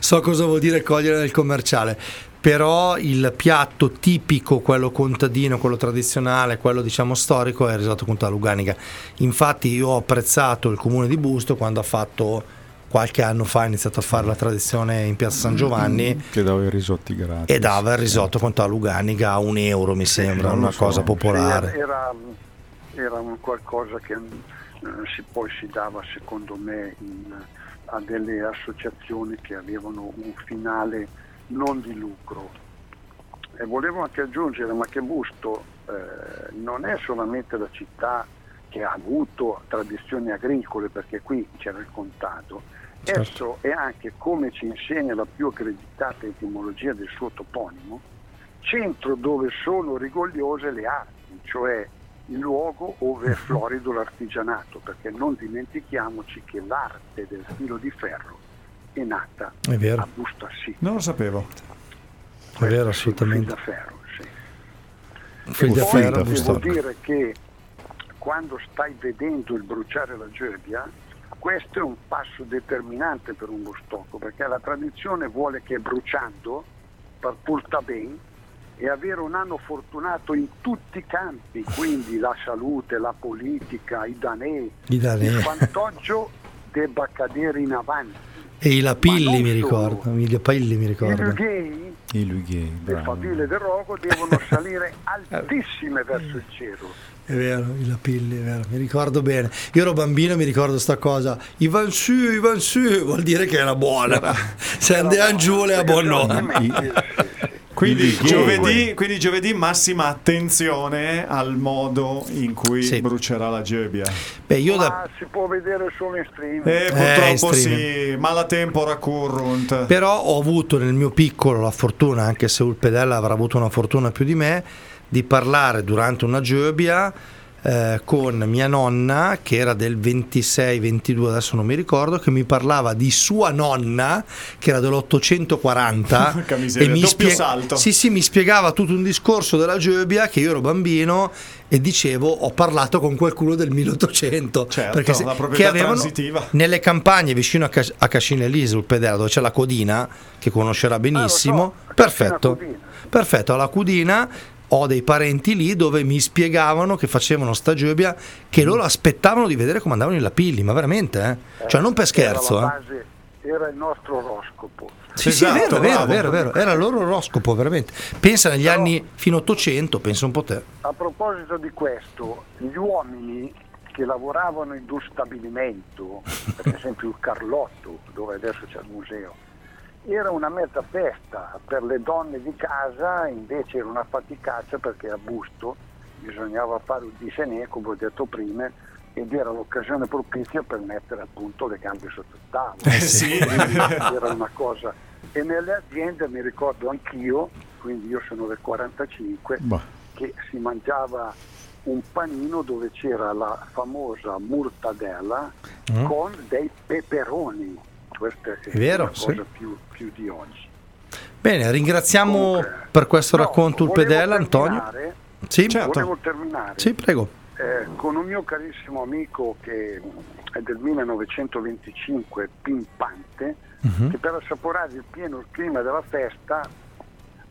so cosa vuol dire cogliere nel commerciale. Però il piatto tipico, quello contadino, quello tradizionale, quello diciamo storico è il risotto con taluganica. Infatti io ho apprezzato il comune di Busto quando ha fatto qualche anno fa ha iniziato a fare la tradizione in piazza San Giovanni Che dava i risotti gratis. e dava il risotto con taluganica a un euro mi sembra, una so. cosa popolare. Era, era un qualcosa che eh, si, poi si dava secondo me in- a delle associazioni che avevano un finale non di lucro. E volevo anche aggiungere, ma che Busto eh, non è solamente la città che ha avuto tradizioni agricole, perché qui c'era il contado, Certo. esso è anche, come ci insegna la più accreditata etimologia del suo toponimo, centro dove sono rigogliose le arti, cioè il luogo dove è florido l'artigianato, perché non dimentichiamoci che l'arte del filo di ferro è nata È vero. a Busto Arsizio. Non lo sapevo. È vero, assolutamente. ferro, sì. Poi ferro, devo Busto. dire che quando stai vedendo il bruciare la gerbia, questo è un passo determinante per un bustocco, perché la tradizione vuole che bruciando, per porta ben, e avere un anno fortunato in tutti i campi, quindi la salute, la politica, i danè, I danè. il vantaggio debba cadere in avanti. E i lapilli mi ricordo, i lapilli mi I ricordo. I Lughei, le bravo. faville del rogo devono salire altissime verso il cielo. È vero, i lapilli, è vero, mi ricordo bene. Io ero bambino e mi ricordo sta cosa. I van su, i van su, vuol dire che era buona. Se andiamo giù le abbonò. Quindi giovedì, quindi giovedì massima attenzione al modo in cui Sì. brucerà la gebbia. Beh, io da, Ma si può vedere solo in stream. E in purtroppo streaming. sì, mala tempora currunt. Però ho avuto nel mio piccolo la fortuna, anche se Ulpedella avrà avuto una fortuna più di me, di parlare durante una gebbia eh, con mia nonna che era del 26-22 adesso non mi ricordo che mi parlava di sua nonna che era dell'840 Porca miseria, mi doppio salto. sì sì mi spiegava tutto un discorso della Geobia che io ero bambino e dicevo ho parlato con qualcuno del 1800 Certo, se- la proprietà che avevano transitiva. nelle campagne vicino a, Cas- a Cascinelli sul Pedera dove c'è la Codina che conoscerà benissimo Ah, so, perfetto Codina. perfetto alla Cudina ho dei parenti lì dove mi spiegavano che facevano sta geobia che loro aspettavano di vedere come andavano i lapilli ma veramente eh? cioè non per scherzo Era, eh. base, era il nostro oroscopo. Sì, sì, è Esatto, vero, è vero, è vero, vero. Era il loro oroscopo, veramente. Pensa negli Però- anni fino 800, pensa un po' te. A proposito di questo, gli uomini che lavoravano in un stabilimento, per esempio il Carlotto, dove adesso c'è il museo, era una mezza festa per le donne di casa, invece era una faticaccia perché a busto bisognava fare un disegno, come ho detto prima, ed era l'occasione propizia per mettere appunto le gambe sotto il tavolo. Eh sì. era una cosa. E nelle aziende mi ricordo anch'io, quindi io sono del 45, Bah. che si mangiava un panino dove c'era la famosa mortadella Mm. con dei peperoni. Questa è, vero, una sì. cosa più, più di oggi. Bene, ringraziamo Comunque, per questo no, racconto il pedella, Antonio. Sì, Certo. Volevo terminare sì, prego. eh, con un mio carissimo amico che è del 1925, Pimpante, Mhm. che per assaporare il pieno clima della festa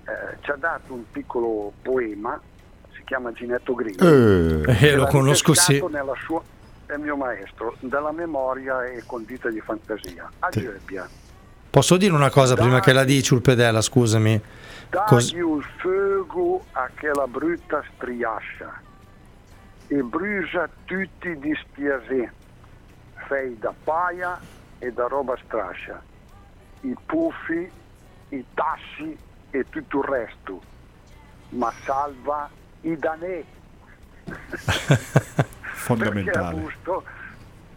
eh, ci ha dato un piccolo poema, si chiama Ginetto Grillo. Eh, lo conosco, sì. nella sua, è mio maestro, dalla memoria e condita di fantasia. A. Gebbia. Posso dire una cosa prima che la dici il pedella, scusami? Cos- Dagli il fuoco a quella brutta striascia e brucia tutti di spiasè, fei da paia e da roba strascia, i puffi, i tassi e tutto il resto, ma salva i danè. Fondamentale. gusto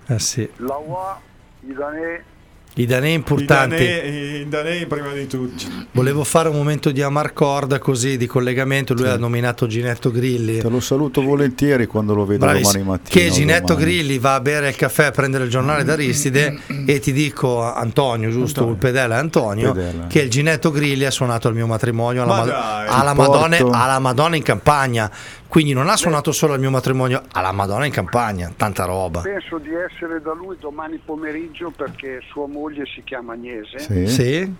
Eh sì. la UA, i danè I danei I importanti. danei, i danei prima di tutti. Volevo fare un momento di Amarcord così di collegamento. Lui ha nominato Ginetto Grilli. te lo saluto volentieri quando lo vedo Bravissimo. domani mattina. Che Ginetto domani. Grilli va a bere il caffè a prendere il giornale d'Aristide e ti dico Antonio, giusto? Il pedella è Antonio, Pedella. che il Ginetto Grilli ha suonato al mio matrimonio alla, Ma Ma- dai. alla Madonna, alla Madonna in campagna. Quindi non ha suonato solo al mio matrimonio, alla Madonna in campagna, tanta roba. penso di essere da lui domani pomeriggio perché sua moglie si chiama Agnese Sì. Sì?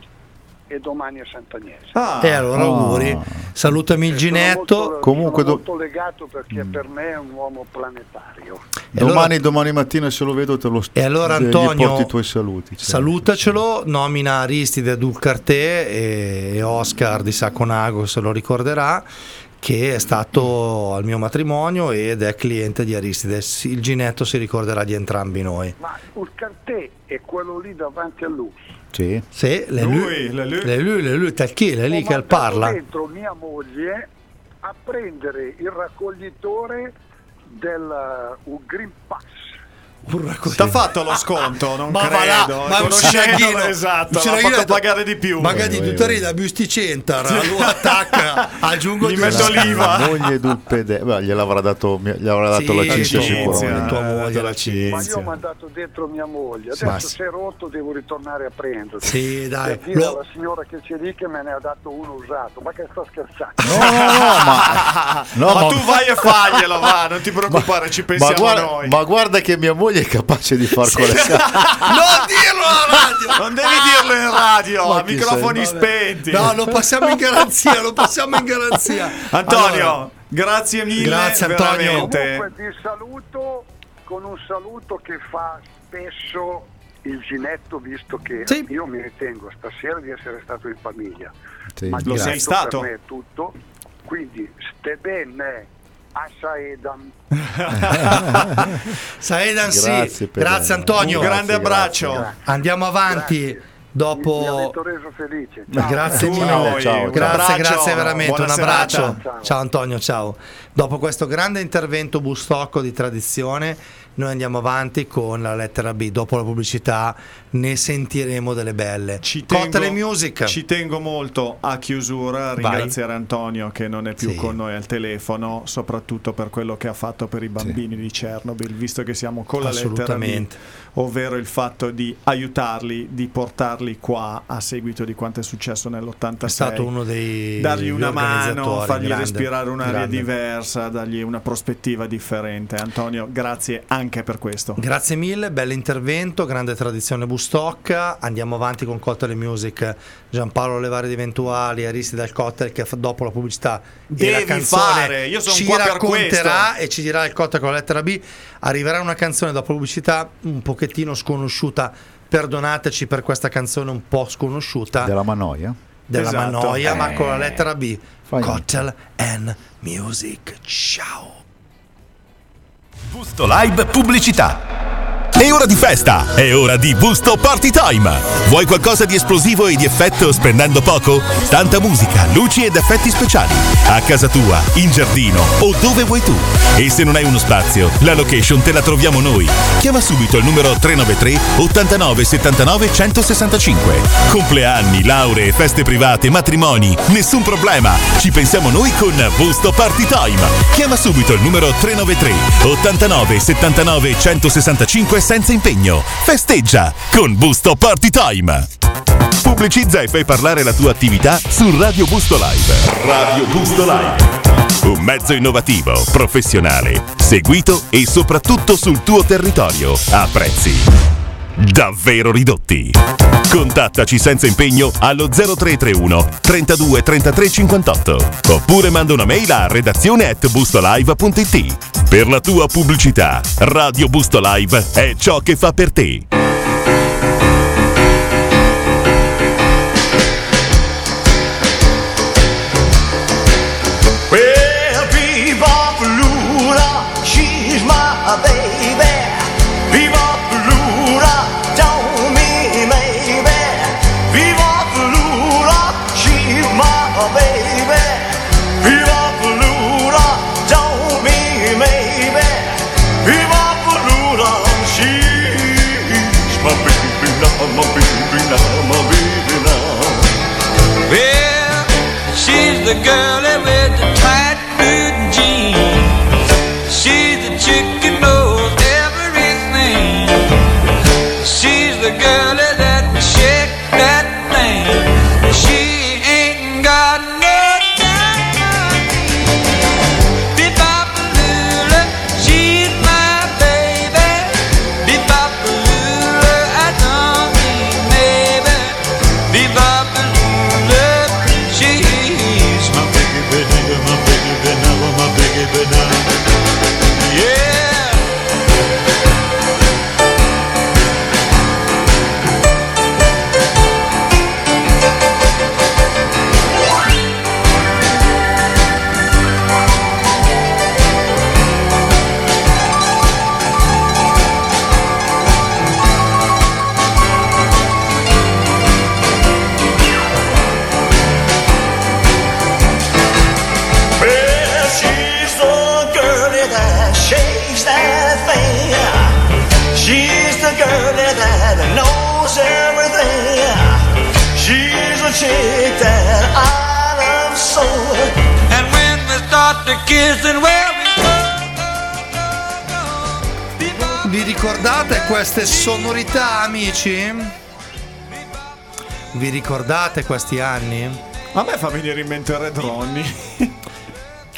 e domani è Sant'Agnese. Ah, E allora Ah. auguri. Salutami il Ginetto. molto, Comunque sono do- molto legato perché per me è un uomo planetario. E allora- Domani, domani mattina se lo vedo te lo E allora, Antonio, porti i tuoi saluti. certo. Salutacelo, nomina Aristide Dulcarte e, e Oscar di Saconago, se lo ricorderà, che è stato al mio matrimonio ed è cliente di Aristide. Sì, Il Ginetto si ricorderà di entrambi noi. Ma il cartè è quello lì davanti a lui. Sì. Sì, le Lui, lui, le lui. le lui, le lui, tal chi, le lì che parla. dentro mia moglie a prendere il raccoglitore del uh, un Green Pass. Un raccoglio- T'ha fatto lo sconto? Non Ma va là, credo. ma un Conoscendolo, esatto, l'ha fatto pagare di più. Magari Eh, tutta rida, Busti Centar, lo attacca, aggiungo Gli metto l'IVA. La moglie del gliel'avrà dato, gli avrà dato Sì, la cinzia sì, sicuramente. tua moglie, la cinzia. Ma io ho mandato dentro mia moglie. Adesso se è rotto devo ritornare a prenderlo. Sì, dai. Per dire Lo- alla signora che c'è lì che me ne ha dato uno usato. Ma che sta scherzando? No, no, no, ma, no, ma, tu vai e faglielo, va, non ti preoccupare, ci pensiamo noi. ma guarda che mia moglie è capace di far quelle non dirlo alla radio! Non devi dirlo in radio, Ma a microfoni sei? spenti. No, lo passiamo in garanzia, lo passiamo in garanzia. Antonio, Allora, grazie mille. Grazie, Antonio. veramente. Comunque vi saluto con un saluto che fa spesso il Ginetto, visto che Sì. io mi ritengo stasera di essere stato in famiglia. Sì. Ma Lo sei stato? Per me è tutto. Quindi ste bene. Assaedam. Saedan sì. Grazie. Grazie Antonio. Un grande Grazie, abbraccio. grazie. Andiamo avanti Grazie. Dopo. Ciao. Grazie mille. Ciao, un grazie, grazie veramente, buona un abbraccio. Ciao. Ciao Antonio, ciao. Dopo questo grande intervento bustocco di tradizione, noi andiamo avanti con la lettera B. Dopo la pubblicità ne sentiremo delle belle. Ci tengo, Music. ci tengo molto a chiusura a Vai. ringraziare Antonio che non è più Sì. con noi al telefono, soprattutto per quello che ha fatto per i bambini di Chernobyl, visto che siamo con la lettera B. ovvero il fatto di aiutarli, di portarli qua a seguito di quanto è successo nell'86. È stato uno dei dargli una mano, fargli grande, respirare un'aria grande. diversa, dargli una prospettiva differente. Antonio, grazie anche per questo. Grazie mille, bell'intervento, grande tradizione Bustocca. Andiamo avanti con e Music. Giampaolo Levari di Eventuali, Aristi dal Cocktail che dopo la pubblicità Devi canzone fare, io sono ci qua per racconterà questo. e ci dirà il cocktail con la lettera B. Arriverà una canzone dopo la pubblicità un pochettino sconosciuta. Perdonateci per questa canzone un po' sconosciuta Della Manoia? della Esatto. Manoia, ma Eh. con la lettera B. Fai Cocktail and Music. Ciao. Busto Live Pubblicità. È ora di festa, è ora di Busto Party Time. Vuoi qualcosa di esplosivo e di effetto spendendo poco? Tanta musica, luci ed effetti speciali. A casa tua, in giardino o dove vuoi tu. E se non hai uno spazio, la location te la troviamo noi. Chiama subito il numero 393 89 79 165. Compleanni, lauree, feste private, matrimoni, nessun problema. Ci pensiamo noi con Busto Party Time. Chiama subito il numero 393 89 79 165 senza impegno. Festeggia con Busto Party Time. Pubblicizza e fai parlare la tua attività su Radio Busto Live. Radio Busto Live. Un mezzo innovativo, professionale, seguito e soprattutto sul tuo territorio a prezzi davvero ridotti. Contattaci senza impegno allo 0331 32 33 58 oppure manda una mail a redazione at bustolive.it. Per la tua pubblicità, Radio Busto Live è ciò che fa per te. Vi ricordate questi anni? A me fa venire in mente Red Ronnie.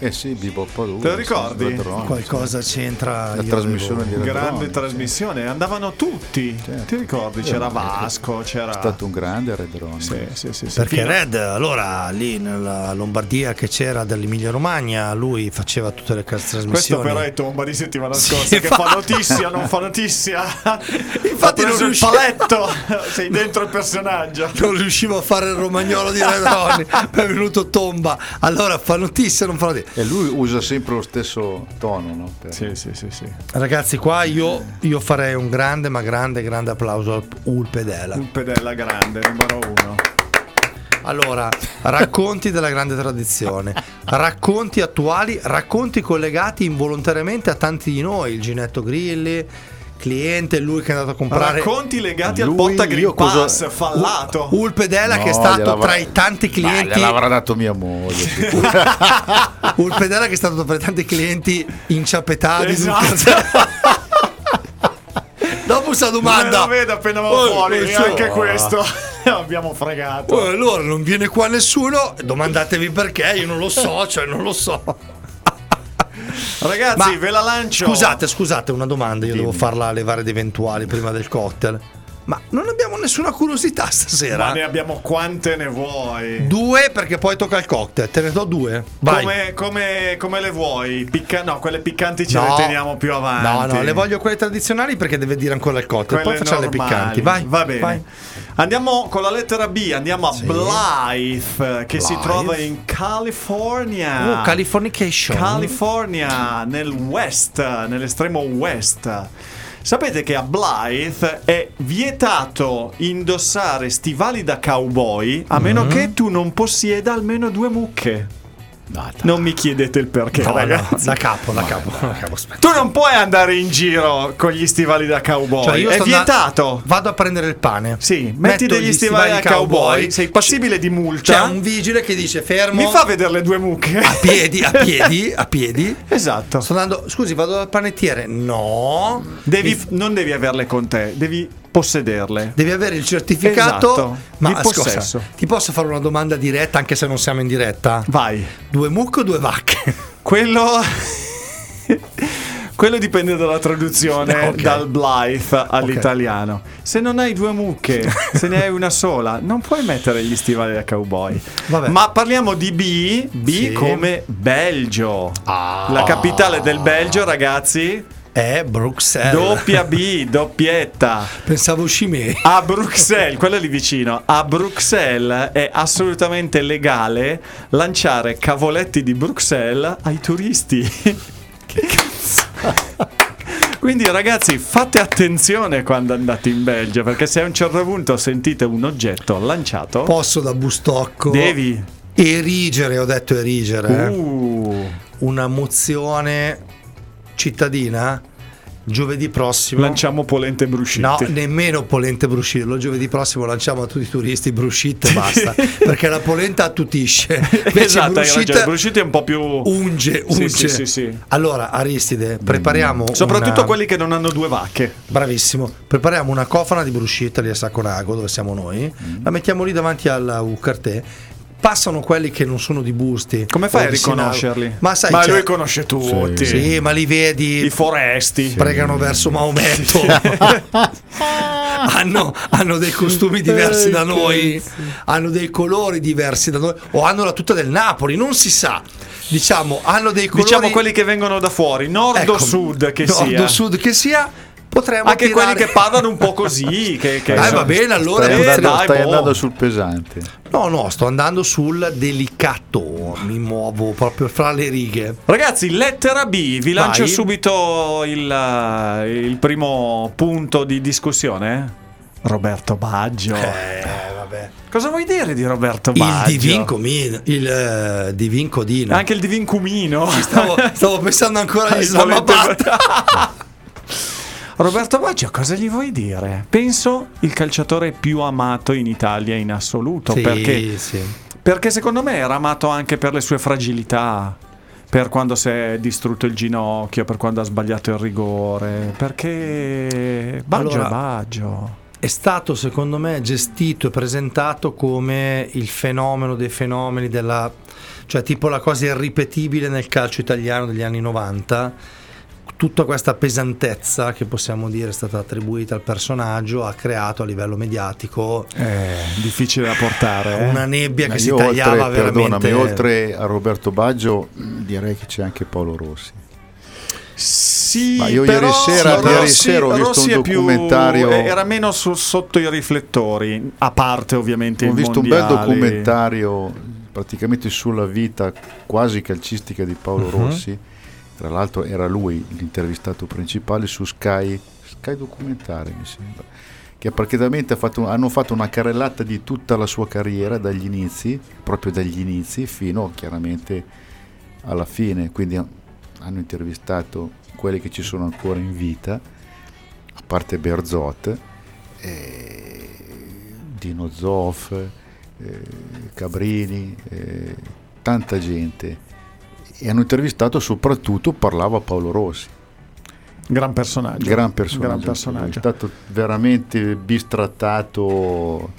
Eh sì, Bebop Palula. Te lo ricordi? Qualcosa c'entra. La io trasmissione avevo- di Red Grande trasmissione, andavano tutti. Ti ricordi? C'era Vasco, c'era. È stato un grande Red Ronnie. Sì, sì, sì, sì. Perché Fino- Red, allora lì nella Lombardia che c'era dell'Emilia Romagna, lui faceva tutte le Questo trasmissioni. però è tomba di settimana Sì, scorsa che fa notizia, non fa notizia. Infatti non preso il riuscivo- paletto, sei dentro il personaggio. Non riuscivo a fare il romagnolo di Red Ronnie, mi è venuto tomba. Allora fa notizia, non fa notizia. E lui usa sempre lo stesso tono, no? Per- Sì, sì, sì, sì. Ragazzi, qua io, io farei un grande, ma grande, grande applauso al Ulpedela. Un pedella grande, numero uno. Allora, racconti della grande tradizione, racconti attuali, racconti collegati involontariamente a tanti di noi, il Ginetto Grilli, cliente, lui che è andato a comprare Racconti legati al Lui, Botta Green io cosa- Pass fallato. Ulpedella che è No, stato tra i tanti Ma clienti gliel'avrà dato mia moglie. Ulpedella che è stato tra i tanti clienti inciappetati sul Esatto. Dopo questa domanda Non lo vedo appena va Oh, fuori, questo- anche questo abbiamo fregato. Oh, allora non viene qua nessuno, domandatevi perché, io non lo so, cioè non lo so. Ragazzi, Ma- ve la lancio. Scusate, scusate, una domanda, io devo Dimmi. farla alle varie ed eventuali prima del cocktail. Ma non abbiamo nessuna curiosità stasera? Ma ne abbiamo quante ne vuoi? Due perché poi tocca il cocktail, te ne do due. Vai. Come, come- come le vuoi? Picca- no, quelle piccanti ce No. le teniamo più avanti. No, no, le voglio quelle tradizionali perché deve dire ancora il cocktail. Quelle Poi facciamo normali. le piccanti. Vai. Va bene. vai. Andiamo con la lettera B, andiamo a Sì. Blythe, che si Blythe. trova in California. Oh, Californication. California, nel west, nell'estremo west. Sapete che a Blythe è vietato indossare stivali da cowboy a meno Mm-hmm. che tu non possieda almeno due mucche. Non mi chiedete il perché, No, no, ragazzi. da capo, da capo, da capo. Tu non puoi andare in giro con gli stivali da cowboy. Cioè, io è vietato. Vado a prendere il pane. Sì, metti Metto degli gli stivali, da stivali cowboy, cowboy. sei passibile di multa. C'è un vigile che dice fermo. Mi fa vedere le due mucche. a piedi, a piedi, a piedi. esatto. Sto andando. Scusi, vado dal panettiere. No. Devi- Mi- non devi averle con te, devi possederle. Devi avere il certificato. Esatto, Ma di possesso. ti posso fare una domanda diretta anche se non siamo in diretta? Vai. Due mucche o due vacche? Quello. Quello dipende dalla traduzione Ok. dal Blythe all'italiano. Se non hai due mucche, se ne hai una sola, non puoi mettere gli stivali da cowboy. Vabbè. Ma parliamo di B, B Sì. come Belgio. Ah. La capitale del Belgio, ragazzi, È Bruxelles. doppia B, doppietta. Pensavo Cimè. A Bruxelles, quello è lì vicino. A Bruxelles è assolutamente legale lanciare cavoletti di Bruxelles ai turisti. che cazzo? Quindi ragazzi fate attenzione quando andate in Belgio perché se a un certo punto sentite un oggetto lanciato Posso da Bustocco devi erigere, ho detto erigere, uh, una mozione cittadina giovedì prossimo. lanciamo polente bruscitti. No, nemmeno polente bruscillo. Giovedì prossimo lanciamo a tutti i turisti bruscitte e basta. perché la polenta attutisce. Invece esatto, bruscite. Bruscitti è un po' più unge, unge. sì, sì, sì. Allora, Aristide, prepariamo. soprattutto una- quelli che non hanno due vacche. Bravissimo. Prepariamo una cofana di bruscita lì a Sacconago, dove siamo noi. Mm. La mettiamo lì davanti alla UCARTE. Passano quelli che non sono di Busti. Come fai a riconoscerli? Ma sai, Ma c'è- lui conosce tutti. Sì, ma li vedi. I foresti. pregano verso Maometto. hanno, hanno dei costumi diversi da noi, hanno dei colori diversi da noi, o hanno la tuta del Napoli, non si sa. Diciamo, hanno dei colori. Diciamo quelli che vengono da fuori, nord ecco, o sud che nord sia. o sud che sia, potremmo Anche tirare- quelli che parlano un po' così. Che, che Eh, sono- va bene, allora Stai, andando, dai, stai boh. andando sul pesante. No, no, sto andando sul delicato, mi muovo proprio fra le righe. Ragazzi, lettera B, vi lancio Vai. subito il, eh, il primo punto di discussione. Roberto Baggio. Eh, vabbè. Cosa vuoi dire di Roberto Il Baggio? divin comino, il eh, divin codino. Anche il divin cumino. Stavo, stavo pensando ancora agli Il volente- Islamabad. Roberto Baggio, cosa gli vuoi dire? Penso il calciatore più amato in Italia in assoluto. Sì, perché, sì. perché secondo me era amato anche per le sue fragilità. Per quando si è distrutto il ginocchio, per quando ha sbagliato il rigore. Perché Baggio Allora, è Baggio. È stato secondo me gestito e presentato come il fenomeno dei fenomeni della cioè tipo la cosa irripetibile nel calcio italiano degli anni 90. Tutta questa pesantezza che possiamo dire è stata attribuita al personaggio ha creato a livello mediatico Eh, difficile da portare. eh. una nebbia che Ma si io tagliava oltre, veramente. perdonami, oltre a Roberto Baggio direi che c'è anche Paolo Rossi. Sì, Ma io però ieri sera- Rossi- ieri sera ho visto Rossi un è più- documentario- era meno su- sotto i riflettori, a parte ovviamente Ho visto un bel mondiali. documentario praticamente sulla vita quasi calcistica di Paolo Mhm. Rossi. Tra l'altro era lui l'intervistato principale su Sky, Sky Documentari mi sembra, che praticamente ha fatto- hanno fatto una carrellata di tutta la sua carriera dagli inizi, proprio dagli inizi fino chiaramente alla fine, quindi hanno intervistato quelli che ci sono ancora in vita, a parte Berzot, eh, Dino Zoff, eh, Cabrini, eh, tanta gente. E hanno intervistato soprattutto, parlava Paolo Rossi. Gran personaggio. Gran personaggio, Gran È personaggio. stato veramente bistrattato.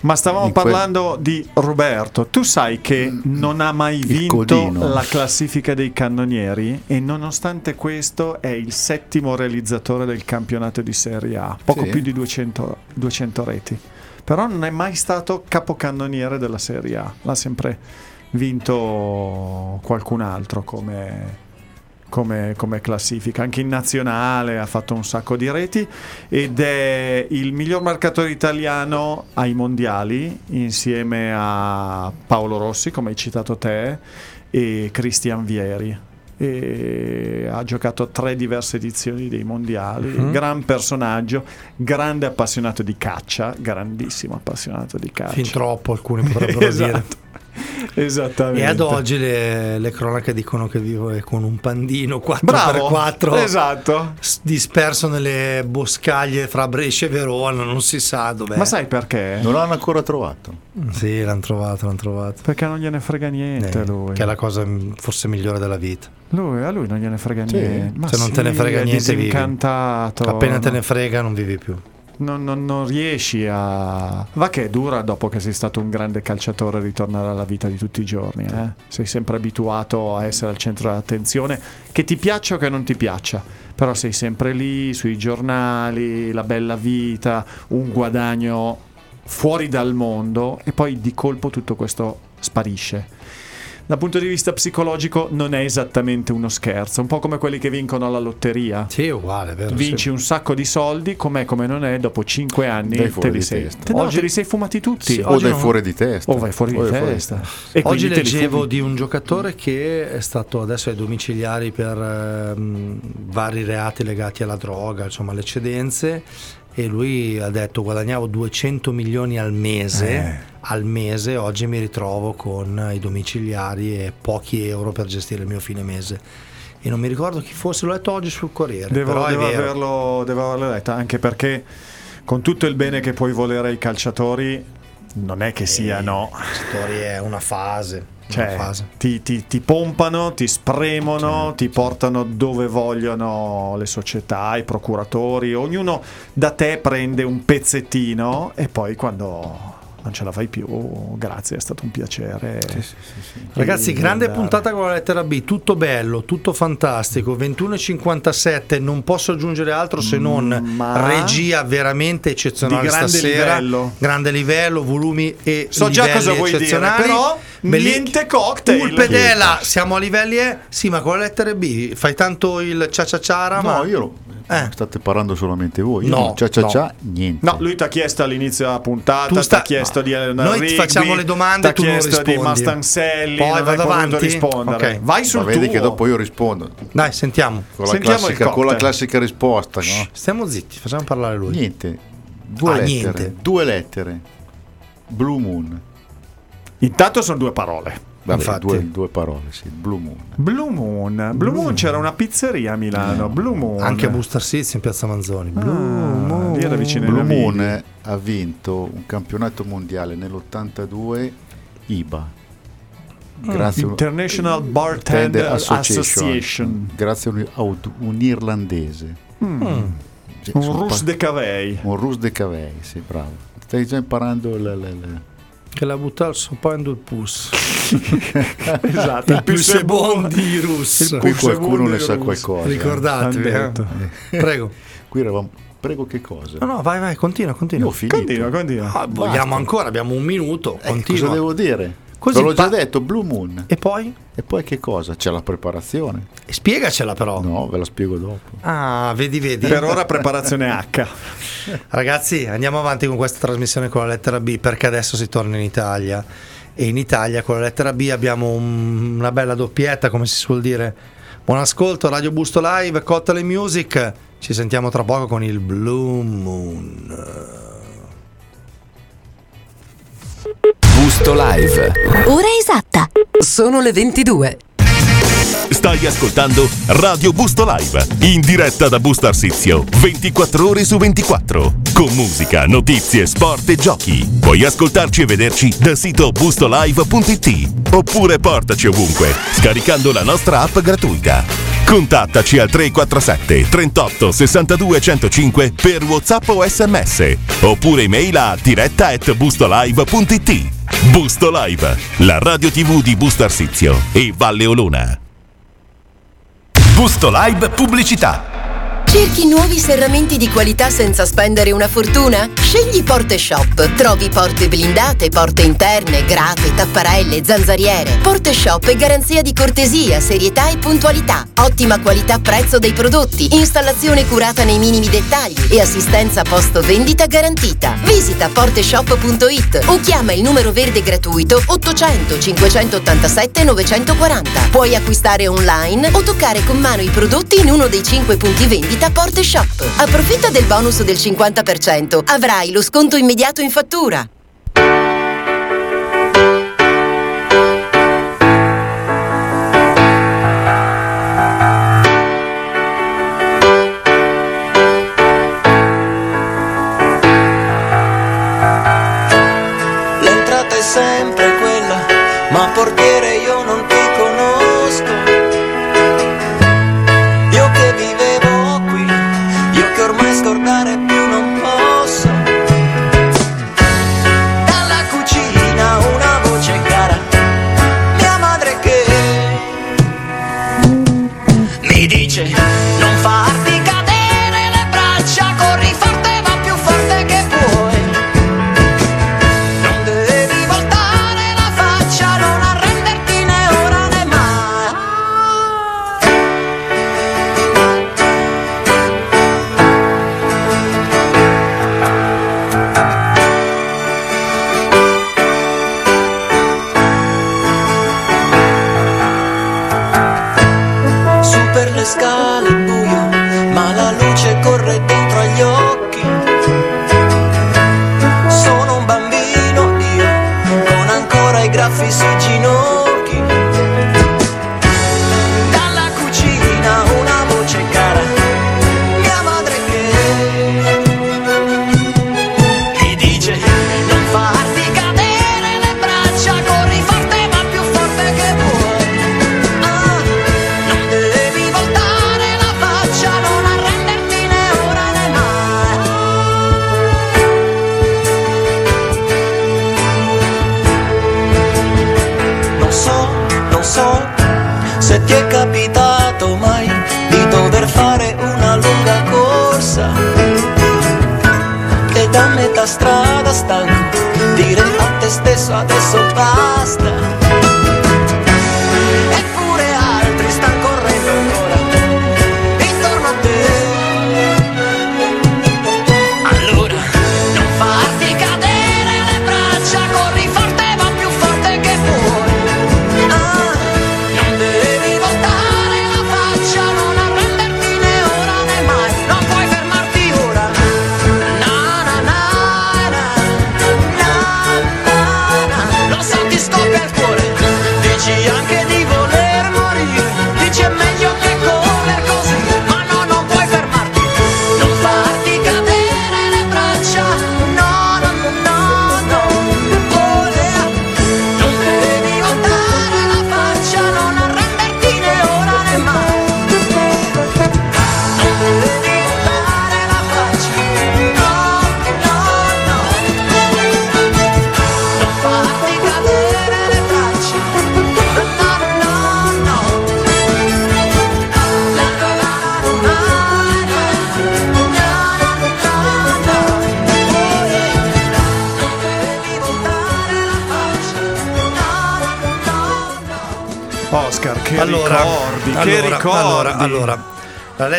Ma stavamo in quel- parlando di Roberto. Tu sai che non ha mai vinto codino. la classifica dei cannonieri e nonostante questo è il settimo realizzatore del campionato di Serie A, poco Sì. più di 200, 200 reti. Però non è mai stato capocannoniere della Serie A, l'ha sempre vinto qualcun altro come, come, come classifica. Anche in nazionale ha fatto un sacco di reti ed è il miglior marcatore italiano ai mondiali insieme a Paolo Rossi, come hai citato te, e Cristian Vieri. E ha giocato tre diverse edizioni dei mondiali, Mhm. gran personaggio, grande appassionato di caccia, grandissimo appassionato di caccia. Fin troppo alcuni potrebbero dire. Esattamente. E ad oggi le, le cronache dicono che vive con un pandino 4x4 Bravo, esatto. disperso nelle boscaglie fra Brescia e Verona, non si sa dov'è. Ma sai perché? Non l'hanno ancora trovato. Sì, l'hanno trovato, l'hanno trovato. Perché non gliene frega niente Eh, lui. Che è la cosa mm, forse migliore della vita. Lui, a lui non gliene frega Sì, niente. Ma se non te ne sì, frega niente, vivi. Appena te no? ne frega non vivi più. Non, non- non riesci a. Va che è dura dopo che sei stato un grande calciatore ritornare alla vita di tutti i giorni. eh? Sei sempre abituato a essere al centro dell'attenzione, che ti piaccia o che non ti piaccia. Però sei sempre lì sui giornali, la bella vita, un guadagno fuori dal mondo e poi di colpo tutto questo sparisce. Dal punto di vista psicologico non è esattamente uno scherzo, un po' come quelli che vincono alla lotteria. Sì, è uguale, vero. Vinci sì. un sacco di soldi, com'è come non è, dopo 5 anni Dai fuori te li di sei. Te- no, Oggi- li sei fumati tutti. Sì, O dai non- fuori di testa. o vai fuori di O vai fuori testa. Quindi Oggi leggevo di un giocatore che è stato adesso ai domiciliari per ehm, vari reati legati alla droga, insomma alle eccedenze e lui ha detto guadagnavo 200 milioni al mese, Eh. al mese oggi mi ritrovo con i domiciliari e pochi euro per gestire il mio fine mese. E non mi ricordo chi fosse, l'ho letto oggi sul Corriere. Devo, devo averlo, devo averlo letto, anche perché con tutto il bene che puoi volere ai calciatori, non è che siano... Il calciatori è una fase. Cioè, ti, ti- ti pompano, ti spremono, ti portano dove vogliono le società, i procuratori, ognuno da te prende un pezzettino e poi quando non ce la fai più, grazie, è stato un piacere. Ragazzi, di grande andare. puntata con la lettera B, tutto bello, tutto fantastico. 21.57, non posso aggiungere altro se non Ma- regia veramente eccezionale grande stasera. livello. Grande livello, volumi e So già cosa vuoi dire, però Belli- niente cocktail. Ulpedela, siamo a livelli E? Sì, ma con la lettera B fai tanto il cia cia ciara, No, ma io lo- Eh. state parlando solamente voi. No, no, cia cia no. cia, niente. No, lui ti ha chiesto all'inizio della puntata, Tu ti sta- ha chiesto di Eleanor Noi ti Rigby, facciamo le domande, ti tu non chiesto di rispondi. Mastanzelli, Poi vado avanti? rispondere. Ok. Vai Ma sul vedi tuo. che dopo io rispondo dai, sentiamo. con la, Sentiamo classica, con la classica risposta. no? Stiamo zitti, facciamo parlare lui. Niente. Due Ah, lettere. niente. Due lettere. Blue Moon. Intanto sono due parole. Vabbè, Infatti. due, due parole, sì. Blue Moon. Blue Moon. Blue Moon c'era una pizzeria a Milano. Blue Moon. Anche a Buster Seats in Piazza Manzoni. Ah, lì era vicino Blue. Moon ha vinto un campionato mondiale nell'82 IBA. Grazie a un- International Bartender Association. Grazie a un, a un- un irlandese. Sì, Un sono Rus de Cavei. Un Rus de Cavei, sì, bravo. Stai già imparando la, la- la- Che l'ha buttato il suo pando il pus. esatto. Il più se buon di Rus. Qui Pus qualcuno ne sa qualcosa. Ricordatevi. Eh. detto. Prego. Qui eravamo. Prego, che cosa? No, no, vai, vai, continua, Io continua. ho finito. Continua, continua. Ah, vogliamo ancora, abbiamo un minuto. Eh, Continua. cosa devo dire? Così Ve l'ho già pa- detto, Blue Moon. E poi? E poi che cosa? C'è la preparazione. Spiegacela però. No, ve la spiego dopo. Ah, vedi, vedi. Per ora preparazione H. Ragazzi, andiamo avanti con questa trasmissione con la lettera B perché adesso si torna in Italia. E in Italia con la lettera B abbiamo un- una bella doppietta, come si suol dire. Buon ascolto, Radio Busto Live, Cottele Music. Ci sentiamo tra poco con il Blue Moon. Busto Live. Ora esatta. Sono le 22. Stai ascoltando Radio Busto Live, in diretta da Busto Arsizio, 24 ore su 24, con musica, notizie, sport e giochi. Puoi ascoltarci e vederci dal sito bustolive.it oppure portaci ovunque, scaricando la nostra app gratuita. Contattaci al 347 38 62 105 per WhatsApp o SMS, oppure email a diretta at bustolive.it. Busto Live, la radio tv di Busto Arsizio e Valle Olona. Busto Live Pubblicità. Cerchi nuovi serramenti di qualità senza spendere una fortuna? Scegli Porte Shop. Trovi porte blindate, porte interne, grate, tapparelle, zanzariere. Porte Shop è garanzia di cortesia, serietà e puntualità. Ottima qualità prezzo dei prodotti, installazione curata nei minimi dettagli e assistenza post vendita garantita. Visita porteshop.it o chiama il numero verde gratuito 800 587 940. Puoi acquistare online o toccare con mano i prodotti in uno dei 5 punti vendita Porte Shop. Approfitta del bonus del 50%. Avrai lo sconto immediato in fattura.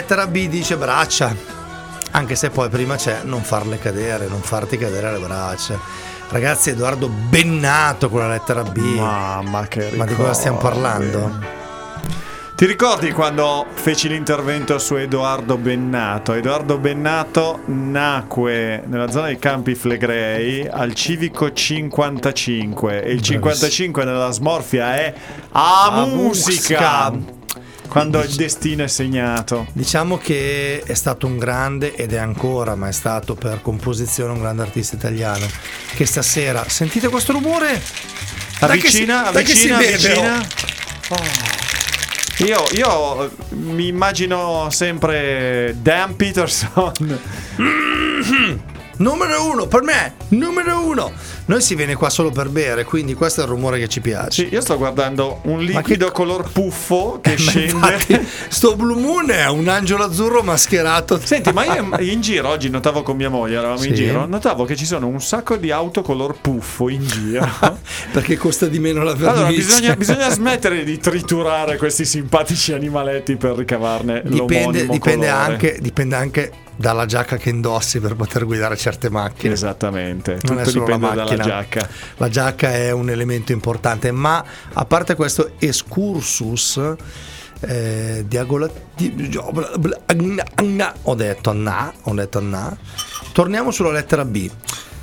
Lettera B dice braccia, anche se poi prima c'è non farle cadere, non farti cadere le braccia. Ragazzi, Edoardo Bennato con la lettera B. Mamma che Ma di cosa stiamo ricordi. parlando? Ti ricordi quando feci l'intervento su Edoardo Bennato? Edoardo Bennato nacque nella zona dei Campi Flegrei al civico 55 e il 55 nella smorfia è a A musica. musica. Quando il destino è segnato. Diciamo che è stato un grande ed è ancora, ma è stato per composizione un grande artista italiano. Che stasera sentite questo rumore? Dai che si- Avvicina, dai che si avvicina, avvicina. oh. Io, io mi immagino sempre Dan Peterson. Numero uno per me, numero uno. Noi si viene qua solo per bere, quindi questo è il rumore che ci piace. Sì, io sto guardando un liquido color puffo che Ma scende. infatti, sto Blue Moon è un angelo azzurro mascherato. Senti, ma io in giro oggi notavo con mia moglie, eravamo in Sì. giro, notavo che ci sono un sacco di auto color puffo in giro. Perché costa di meno la vernice. Allora, bisogna, bisogna smettere di triturare questi simpatici animaletti per ricavarne dipende, l'omonimo dipende, colore. anche, dipende anche dalla giacca che indossi per poter guidare certe macchine. Esattamente, Non è tutto solo la dipende dalla macchina. giacca. La giacca è un elemento importante, ma a parte questo excursus eh, diagola- di- ho detto na, ho detto na. Torniamo sulla lettera B.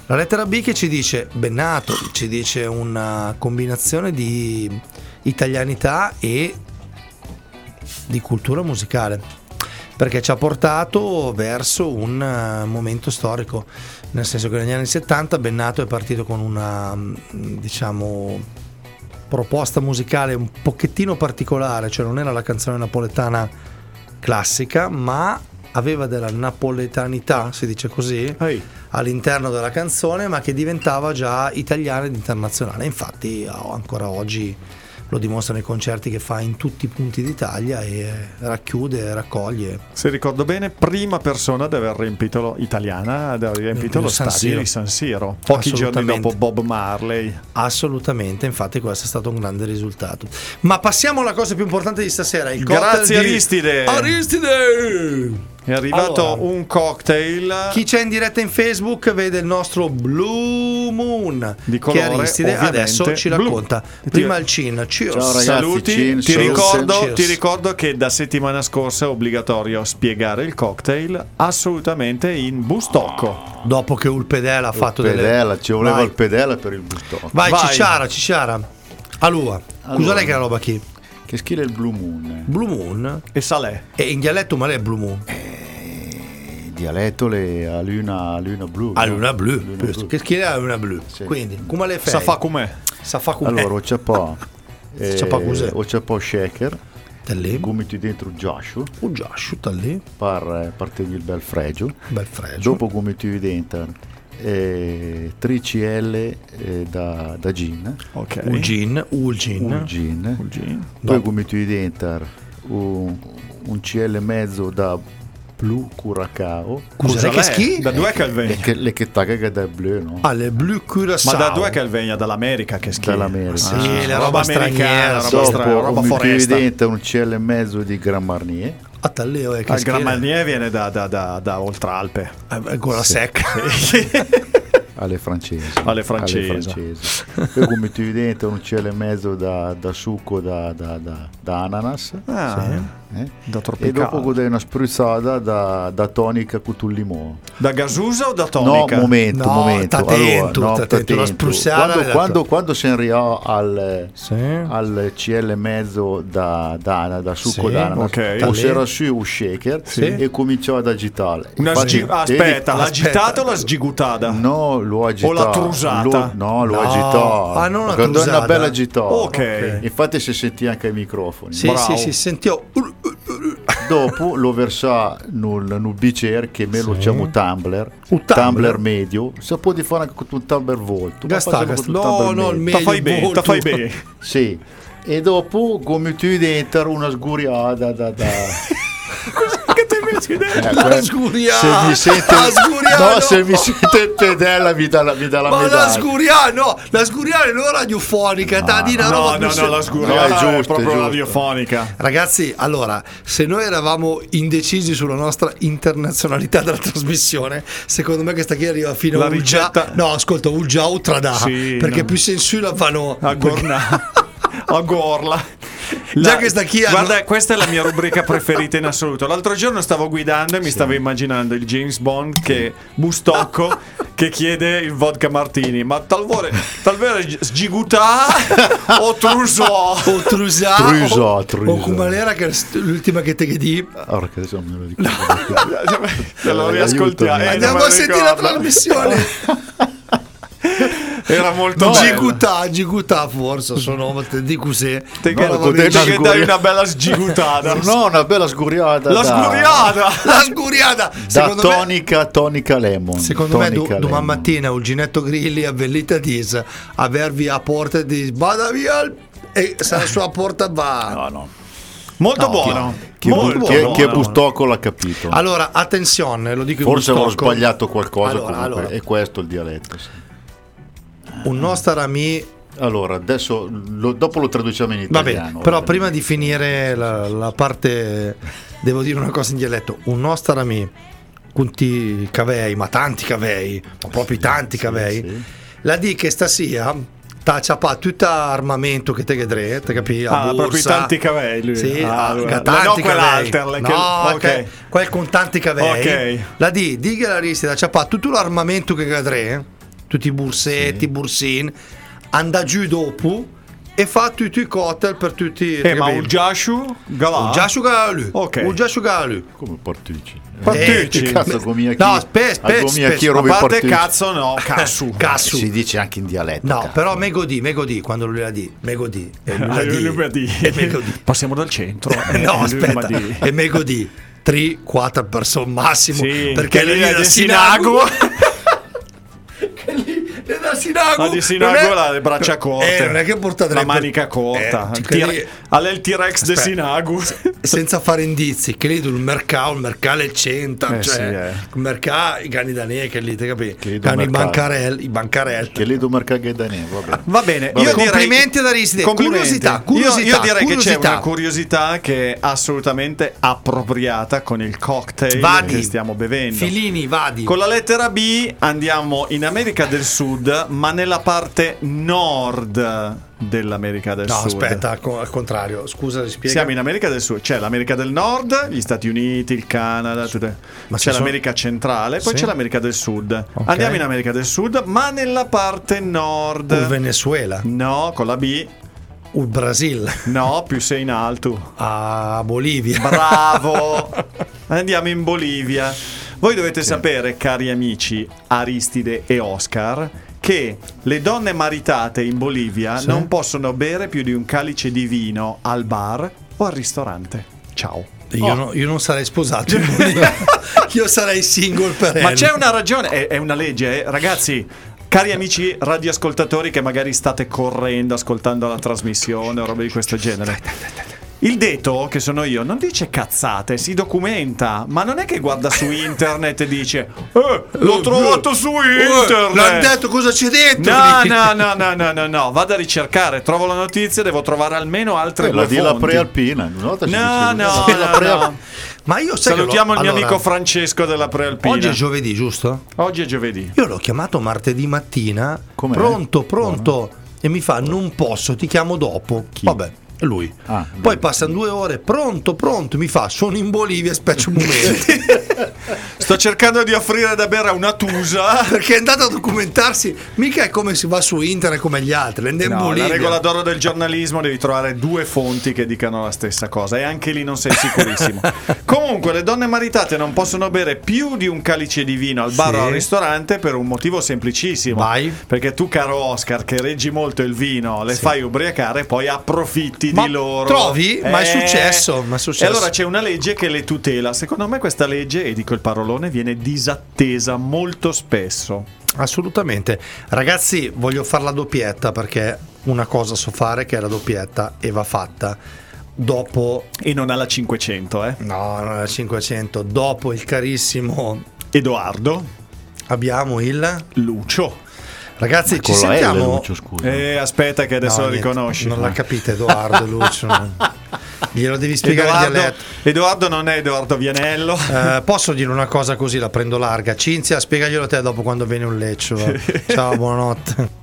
La lettera B che ci dice Bennato, ci dice una combinazione di italianità e di cultura musicale perché ci ha portato verso un eh, momento storico, nel senso che negli anni 70 Bennato è partito con una mm, diciamo proposta musicale un pochettino particolare, cioè non era la canzone napoletana classica, ma aveva della napoletanità, si dice così, Ehi. all'interno della canzone, ma che diventava già italiana ed internazionale. Infatti, ancora oggi lo dimostrano i concerti che fa in tutti i punti d'Italia e racchiude, raccoglie. Se ricordo bene, prima persona ad aver riempito italiana, ad aver riempito Il lo San stadio Siro. di San Siro, pochi giorni dopo Bob Marley. Assolutamente, infatti questo è stato un grande risultato. Ma passiamo alla cosa più importante di stasera, il Grazie di- Aristide. Aristide! È arrivato Allora. un cocktail Chi c'è in diretta in Facebook vede il nostro Blue Moon Di colore, che Aristide adesso ci racconta. Prima il cin, cheers. Ciao, ragazzi. Saluti, Cin, ti, ricordo, ti ricordo che da settimana scorsa è obbligatorio spiegare il cocktail assolutamente in bustocco. Dopo che Ulpedela ha fatto delle pedela, ci voleva Vai. il pedela per il bustocco. Vai, Vai. Cicciara, Cicciara. Allora, Allora. scusa lei che è la roba chi? Che schile il Blue Moon? Blue Moon E Salè. e in dialetto ma lei è Blue Moon. Il dialetto le a luna, luna blu. No? luna blu. Luna blu. Che schiena è una blu. Sì. Quindi, come le fai? Sa fa com'è. Sa fa come Allora, c'è po'. eh, C'è po' cos'è? c'è po' shaker, lì. gomiti dentro il giascio, Un già asciutta lì. per partegli il bel fregio. Bel fregio. Dopo gomiti dentro eh, 3 CL eh, da, da gin, Ok. Un gin, un gin. un gin, Un gin. poi gomiti dentro un, un CL e mezzo da blu curacao. Scusa, che schi? Da due che che, le che tagga che da blu, no? Ah, le Blue Ma Curaçao. da due che Calvegna? Dall'America che schifo. Dall'America. Sì, Ah, la roba americana, straniera, roba, sì. stra- Dopo roba gomiti foresta. un CL e mezzo di Grand Marnier. Ah, talleo, eh, che il Gran schiena. Viene da, da, da, da Oltralpe. Eh, Con la secca. alle francesi. Alle francesi. francesi. Poi gomiti dentro un CL e mezzo da, da succo da, da, da, da ananas. Ah, eh? da E tropicale. dopo godere una spruzzata da, da tonica con il limone. Da gasusa o da No, tonica? momento, No, momento. t'attento, allora, no, t'attento, una spruzzata Quando, quando, quando si arrivò al, Sì. al CL e mezzo da, da, da succo Sì, d'ananas, ok. o si era su un shaker Sì. e cominciò ad agitare. Una Infatti, sgi- aspetta, l'ha aspetta. agitata o l'ha sgigutata? No, l'ho agitato. l'ha trusata? Lo- no, l'ho No. agitato. Ah, non l'ha Quando è una trusata. bella agitata. Ok. Infatti si sentì anche ai microfoni. Sì, Bravo. sì, sì, sentivo. Dopo lo versò nel, nel bicchiere che me lo Sì. chiamo tumbler. Un tumbler? tumbler medio. Si può fare anche con un tumbler volto. Gasta, gasta. No, no, il medio. Fai meglio bene, ta fai bene. Sì. E dopo come tu dentro una sguriata da, da... Che Eh, La sguria! Se mi sente La no, no! se mi sente pedella mi dà la, mi dà la Ma la medaglia. sguria, no, la sguria è non radiofonica, ta di una No, roba no, no, se- la sguria No, è giusto, è proprio giusto. radiofonica. Ragazzi, allora, se noi eravamo indecisi sulla nostra internazionalità della trasmissione, secondo me questa qui arriva fino La a Ulgia. ricetta- No, ascolta, Ulgia Utradà, Sì, perché no. più sensu la fanno A Gorna. A Gorla. Già che sta chi Guarda, questa è la mia rubrica preferita in assoluto. L'altro giorno stavo guidando e mi stavo immaginando il James Bond che bustocco che chiede il vodka martini. Ma talvora, talvera sgigutà o trusò? O Trusà Trusò, o, Trusò. o Cumalera che è l'ultima che te che di adesso non me lo ricordo. Se lo riascoltiamo. eh, Andiamo a sentire la trasmissione Era molto No, bello. Gigutà, Gigutà forse sono te dico se Te No, che, potenza che dai una bella sgigutata. No, una bella sguriata. La da- sguriata! La sguriata Da me tonica, tonica lemon. Secondo me do- domani mattina un Ginetto Grilli avvellita dis avervi a porta dis vada via il- e sarà sulla porta va No, no. Molto No, buono. Chi, molto bu- buono. chi- chi è Bustocco l'ha capito. allora attenzione lo dico Forse avrò sbagliato qualcosa. Allora, allora. È questo il dialetto. sì. Un nostro amico Allora, adesso lo- dopo lo traduciamo in Va italiano. bene, però va bene. prima di finire la, la parte, devo dire una cosa in dialetto. Un nostro amico, conti cavei, ma tanti cavei, ma proprio tanti cavei, sì. la di che stasera t'ha ciappato tutto armamento che te vedrete, te capi? Ah, La proprio i borsa. tanti cavei, lui. Sì, Ah, ah, allora. tanti no, cavei. quell'alter, no, che- ok. che- quel con tanti cavei. Ok. La di, di che la resti da ciappato tutto l'armamento che vedrete, tutti i bursetti, i bursini, anda giù dopo e fa tutti i cocktail per tutti Eh, ma un Jashu Galà? Un già asciugalu. Ok. Un già asciugalu. Come partucci? Partucci. Che cazzo, gomia chi? No, aspetta, a aspetta, A parte partucci? cazzo no, cassu. Cassu. Si dice anche in dialetto. No, cazzo. però me godì, me godì quando lui la di. Me godì. E lui la Ah, di. lui mi ha di. E me godì. Passiamo dal centro. Eh, No, lui aspetta. E me godì. 3, 4 persone massimo. Sì, perché da di Sinago. Da Sinago. Ma di Sinago è- le braccia corte. Eh, non è che portate la le- manica corta. Eh, Il che T- lì- Ha lei il T-Rex di. Sinago. senza fare indizi che lì il mercato il mercato è il centro Eh, cioè sì, eh. il mercato i cani da che lì te capi Che lì mercato. bancarelli i bancarelli Che lì do mercaghe da ne, va bene. Va bene, Va io bene. direi Complimenti ad Aristide. Complimenti. Curiosità, Io- curiosità, Io, direi che c'è curiosità. una curiosità che è assolutamente appropriata con il cocktail Vadi. che stiamo bevendo. Filini vadi Con la lettera B andiamo in America del Sud, ma nella parte nord dell'America del no Sud. aspetta co- al contrario scusa spiega Siamo in America del Sud, c'è l'America del Nord, gli Stati Uniti, il Canada, tutte- c'è l'America centrale, poi Sì. c'è l'America del Sud. Andiamo in America del Sud, ma nella parte nord. il Venezuela No, con la B. il Brasil No, più sei in alto. a Bolivia Bravo! Andiamo in Bolivia. Voi dovete sapere, cari amici Aristide e Oscar, che le donne maritate in Bolivia Sì. non possono bere più di un calice di vino al bar o al ristorante. Ciao. io, Oh. no- io non sarei sposato io sarei single per Ma c'è una ragione, è, è una legge, eh. ragazzi. Cari amici radioascoltatori che magari state correndo, ascoltando la trasmissione o robe di questo genere. Il Deto, che sono io, non dice cazzate, si documenta, ma non è che guarda su internet e dice Eh, l'ho trovato su internet! l'hanno detto cosa c'è dentro No, no, no, no, no, no, no, vado a ricercare, trovo la notizia, devo trovare almeno altre Eh, due la di la fonti. prealpina. una volta No, no, no, no. ma io sai Salutiamo l'ho- il mio allora, amico Francesco della prealpina. oggi è giovedì giusto? Oggi è giovedì. Io l'ho chiamato martedì mattina, Com'è? pronto, pronto, e mi fa non posso, ti chiamo dopo. Vabbè, è lui. Ah. Poi passano due ore, pronto, pronto, mi fa sono in Bolivia, aspetta un momento. Sto cercando di offrire da bere a una tusa. Perché è andato a documentarsi, mica è come si va su internet come gli altri, No, la regola d'oro del giornalismo devi trovare due fonti che dicano la stessa cosa e anche lì non sei sicurissimo. Comunque le donne maritate non possono bere più di un calice di vino al bar Sì. o al ristorante per un motivo semplicissimo. Vai. Perché tu caro Oscar che reggi molto il vino, le fai ubriacare e poi approfitti Ma di loro. trovi? Ma è Eh. successo, ma è successo. E allora c'è una legge che le tutela. Secondo me questa legge, e dico il parolone, viene disattesa molto spesso. Assolutamente. Ragazzi, voglio fare la doppietta perché una cosa so fare che è la doppietta e va fatta. Dopo, E non alla 500, eh. no, non è 500, dopo il carissimo Edoardo, abbiamo il... Lucio. Ragazzi, ci la L, sentiamo... Lucio, scusa. Eh, aspetta che adesso No, lo niente, riconosci. Non la capite Edoardo Lucio. Glielo devi spiegare il Edoardo, dialetto. Edoardo non è Edoardo Vianello. Eh, posso dire una cosa così, la prendo larga. Cinzia, spiegaglielo a te dopo quando viene un leccio. Ciao, buonanotte.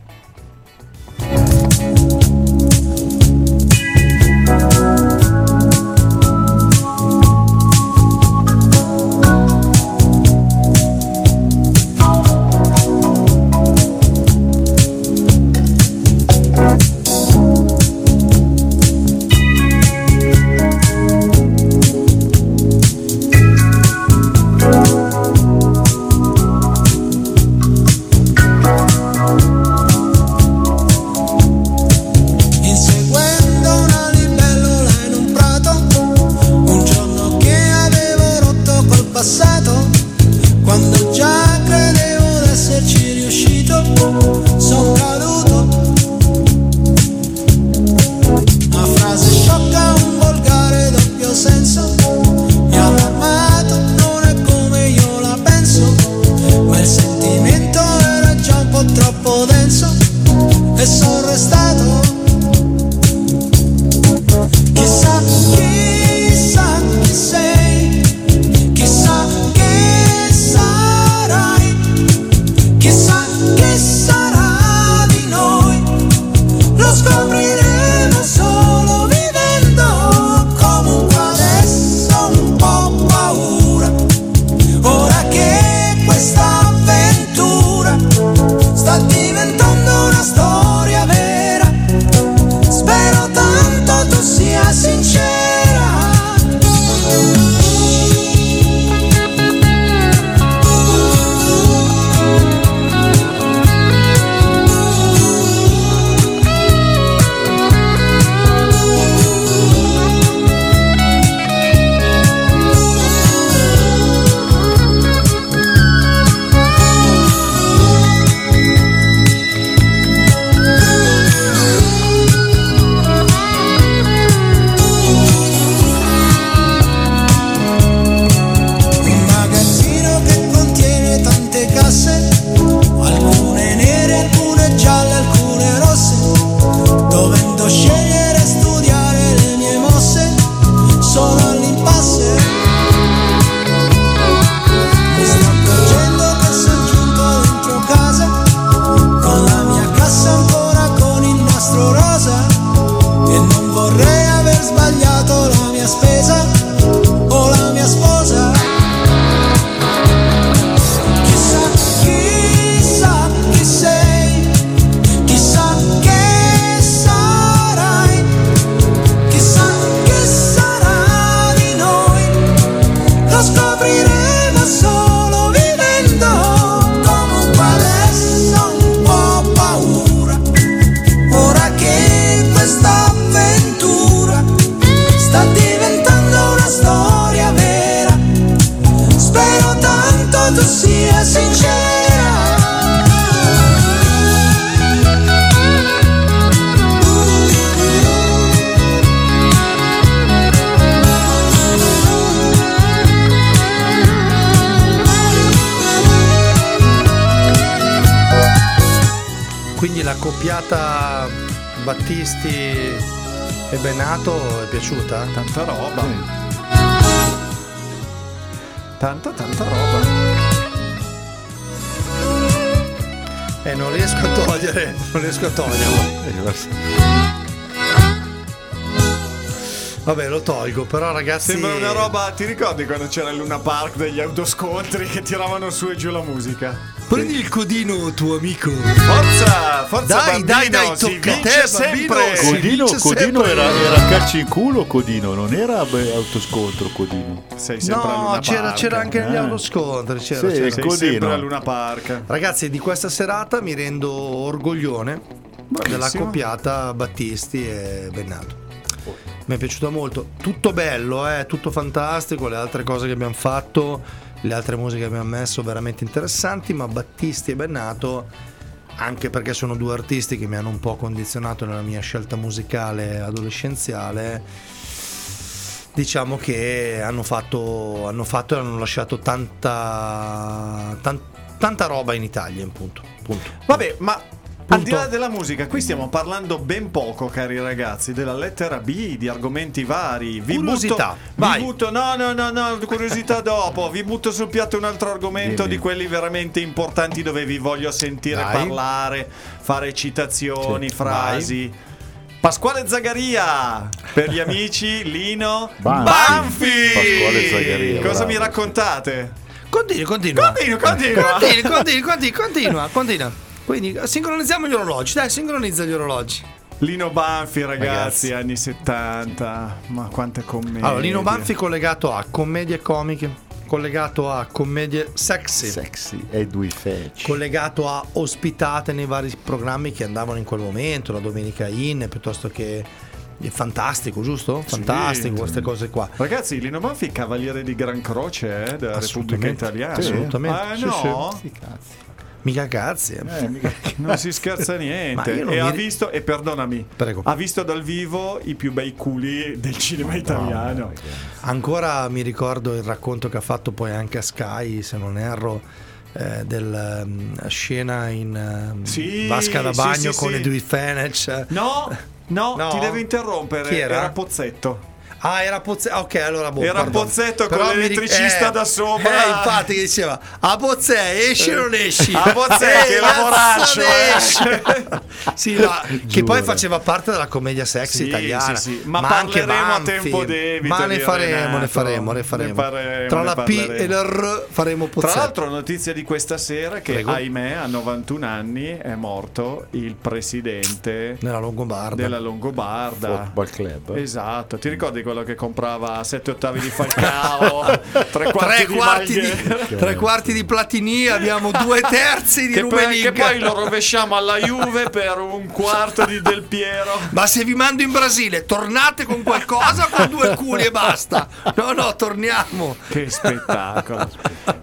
Ragazzi... Sembra una roba. Ti ricordi quando c'era il Luna Park degli autoscontri che tiravano su e giù la musica? Prendi il codino, tuo amico. Forza, forza Dai, dai, bambino, dai, si tocca a te, sempre. bambino, Codino, Codino sempre. era, era calci in culo Codino, non era beh, autoscontro Codino. Sei sempre a No, Luna c'era, Park. c'era anche gli Eh. autoscontri. C'era, Sì, c'era. Sei Codino. sempre a Luna Park. Ragazzi, di questa serata mi rendo orgoglione della Bravissimo. coppiata Battisti e Bennato. Mi è piaciuto molto, tutto bello, eh, tutto fantastico, le altre cose che abbiamo fatto, le altre musiche che abbiamo messo veramente interessanti, ma Battisti e Bennato, anche perché sono due artisti che mi hanno un po' condizionato nella mia scelta musicale adolescenziale, diciamo che hanno fatto, hanno fatto e hanno lasciato tanta, tan- tanta roba in Italia, punto. punto. Vabbè, ma al di là della musica, qui stiamo parlando ben poco, cari ragazzi, della lettera B, di argomenti vari. Vi Curiosità, butto, vai. vi butto, no, no, no, no, curiosità dopo. Vi butto sul piatto un altro argomento Dimmi. di quelli veramente importanti dove vi voglio sentire Dai. parlare, fare citazioni, Sì, frasi. Pasquale Zagaria per gli amici Lino Banfi. Banfi. Pasquale Zagaria, Cosa bravo. mi raccontate? Continua, continua. Continua, continua. Continua, continua, continua, continua, continua. Quindi sincronizziamo gli orologi, dai, sincronizza gli orologi. Lino Banfi, ragazzi, Ragazzi. anni 70. Ma quante commedie. Allora, Lino Banfi collegato a commedie comiche, collegato a commedie sexy, Sexy e due feci. collegato a ospitate nei vari programmi che andavano in quel momento, la Domenica In, piuttosto che il Fantastico, giusto? Fantastico, queste cose qua. Ragazzi, Lino Banfi è cavaliere di Gran Croce eh, della Repubblica Assolutamente, Italiana. assolutamente. Ah, Sì, no? Sì, cazzi. Mica cazzi. eh. Eh, mica- Non si scherza niente. E ha mi- visto, e perdonami, Prego. ha visto dal vivo i più bei culi del cinema italiano. Ancora mi ricordo il racconto che ha fatto poi anche a Sky, se non erro, eh, della mm, scena in ehm, Sì, vasca da sì, bagno sì, con sì. Edwin Fenech. No, no, No? ti devo interrompere. Chi era? Pozzetto. Ah, era Pozzetto. Ok, allora boh, Era pardon. Pozzetto con Però ric- l'elettricista da sopra. Eh, infatti, che diceva: A Pozzè, esci o non esci? A Pozzè, Eh, che lavoraccio, eh. sì, no, che poi faceva parte della commedia sexy Sì, italiana. sì, sì. Ma anche parleremo a Banfi. tempo debito Ma ne faremo, Renato. ne faremo, ne faremo. Ne faremo, Tra ne la P parleremo. e la R faremo Pozzetto. Tra l'altro, notizia di questa sera che Prego. ahimè a 91 anni è morto il presidente nella Longobarda. della Longobarda. Football club. Esatto, ti ricordi quello che comprava 7 ottavi di Falcao, 3 quarti tre di quarti di, tre quarti di Platini, abbiamo due terzi di Rubenig. che poi lo rovesciamo alla Juve per un quarto di Del Piero. Ma se vi mando in Brasile, tornate con qualcosa con due culi e basta. No, no, torniamo. Che spettacolo!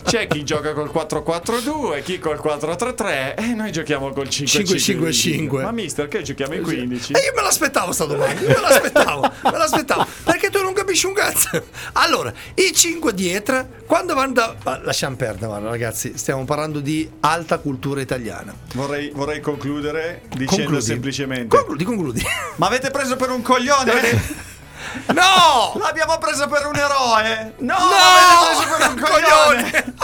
C'è chi gioca col 4-4-2, chi col 4-3-3 e noi giochiamo col 5-5-5. 5-5-5. Ma mister, che giochiamo in 15? E io me l'aspettavo sta domanda, me l'aspettavo, me l'aspettavo, perché tu non capisci un cazzo. Allora, i 5 dietro, quando vanno da... ma lasciamo perdere, guarda, ragazzi, stiamo parlando di alta cultura italiana. Vorrei, vorrei concludere dicendo Concludi. semplicemente: Concludi, concludi. Ma avete preso per un coglione? No! L'abbiamo preso per un eroe! No! No! L'avete preso per un coglione!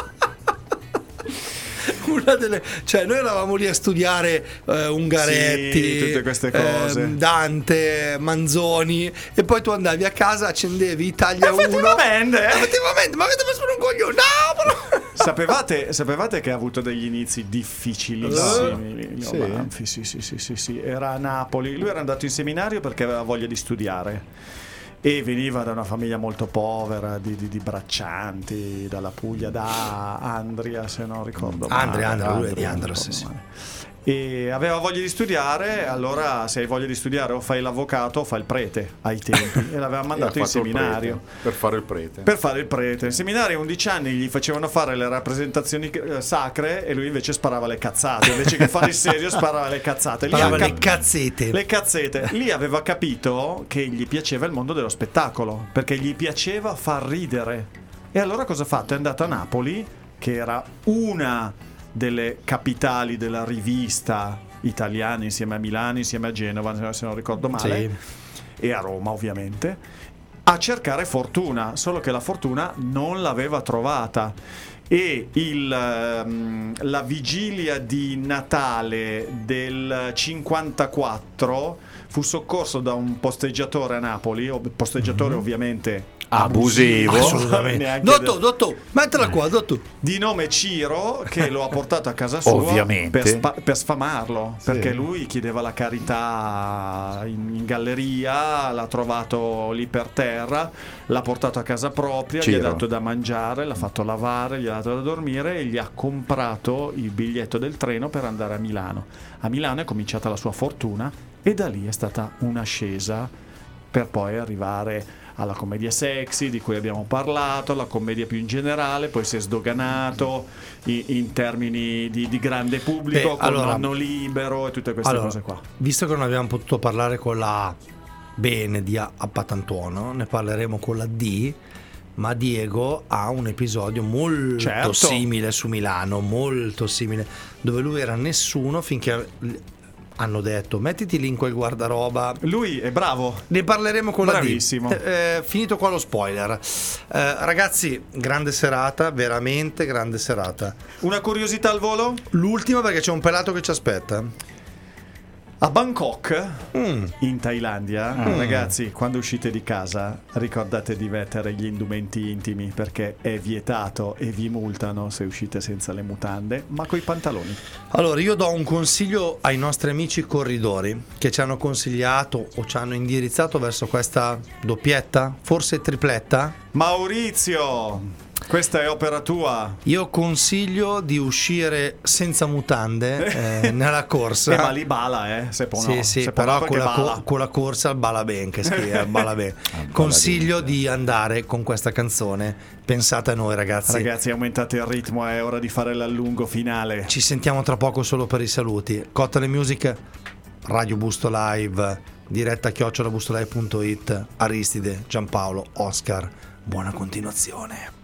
Una delle, cioè, noi eravamo lì a studiare eh, Ungaretti, Sì, tutte queste cose. ehm, Dante, Manzoni, e poi tu andavi a casa, accendevi Italia 1. Effettivamente, eh. Effettivamente, ma avete per un coglione? No, no! Sapevate, sapevate che ha avuto degli inizi difficilissimi? Lino Sì. Banfi? Sì, sì, sì, sì, sì. Era a Napoli. Lui era andato in seminario perché aveva voglia di studiare. E veniva da una famiglia molto povera, di, di- di braccianti, dalla Puglia, da Andria, se non ricordo male. Andria, Andria, lui è di ricordo sì, sì. E aveva voglia di studiare, allora se hai voglia di studiare o fai l'avvocato o fai il prete ai tempi. E l'aveva mandato E in seminario. prete, per fare il prete. Per fare il prete. In seminario a 11 anni gli facevano fare le rappresentazioni eh, sacre e lui invece sparava le cazzate. Invece che fare il serio sparava le cazzate. Lì Parlava ha le cap- cazzete. le cazzete. Lì aveva capito che gli piaceva il mondo dello spettacolo, perché gli piaceva far ridere. E allora cosa ha fatto? È andato a Napoli, che era una delle capitali della rivista italiana insieme a Milano, insieme a Genova, se non ricordo male, e a Roma ovviamente, a cercare fortuna, solo che la fortuna non l'aveva trovata. E il, ehm, la vigilia di Natale del 54 fu soccorso da un posteggiatore a Napoli, posteggiatore ovviamente Abusivo. Assolutamente. neanche Dotto, de- dotto, mettila qua, dotto. di nome Ciro che lo ha portato a casa sua Ovviamente. per, spa- per sfamarlo perché lui chiedeva la carità in, in galleria l'ha trovato lì per terra l'ha portato a casa propria gli Ciro. ha dato da mangiare l'ha fatto lavare gli ha dato da dormire e gli ha comprato il biglietto del treno per andare a Milano a Milano è cominciata la sua fortuna e da lì è stata un'ascesa per poi arrivare alla commedia sexy di cui abbiamo parlato, alla commedia più in generale, poi si è sdoganato i- in, termini di, di grande pubblico, Beh, con allora- Nonno Libero e tutte queste Allora, cose qua. visto che non abbiamo potuto parlare con la bene di A a Patantuono, ne parleremo con la D. Ma Diego ha un episodio molto Certo. simile su Milano, molto simile, dove lui era nessuno finché hanno detto mettiti lì in quel guardaroba. Lui è bravo. Ne parleremo con la D. Bravissimo. Eh, eh, finito qua lo spoiler. Eh, ragazzi, grande serata, veramente grande serata. Una curiosità al volo? L'ultima perché c'è un pelato che ci aspetta. A Bangkok, Mm. in Thailandia, ragazzi, quando uscite di casa ricordate di mettere gli indumenti intimi perché è vietato e vi multano se uscite senza le mutande, ma coi pantaloni. Allora, io do un consiglio ai nostri amici corridori che ci hanno consigliato o ci hanno indirizzato verso questa doppietta, forse tripletta. Maurizio, questa è opera tua. Io consiglio di uscire senza mutande eh, nella corsa. Eh, ma lì bala, eh. Se può Sì, no. sì, Se però no, con la, co- con la corsa al bala ben, che scrive, bala ben. Consiglio di andare con questa canzone. Pensate a noi, ragazzi. Ragazzi, aumentate il ritmo, è ora di fare l'allungo finale. Ci sentiamo tra poco solo per i saluti. Cottale Music, Radio Busto Live, diretta chiocciolabustolive.it, Aristide, Giampaolo, Oscar. Buona continuazione.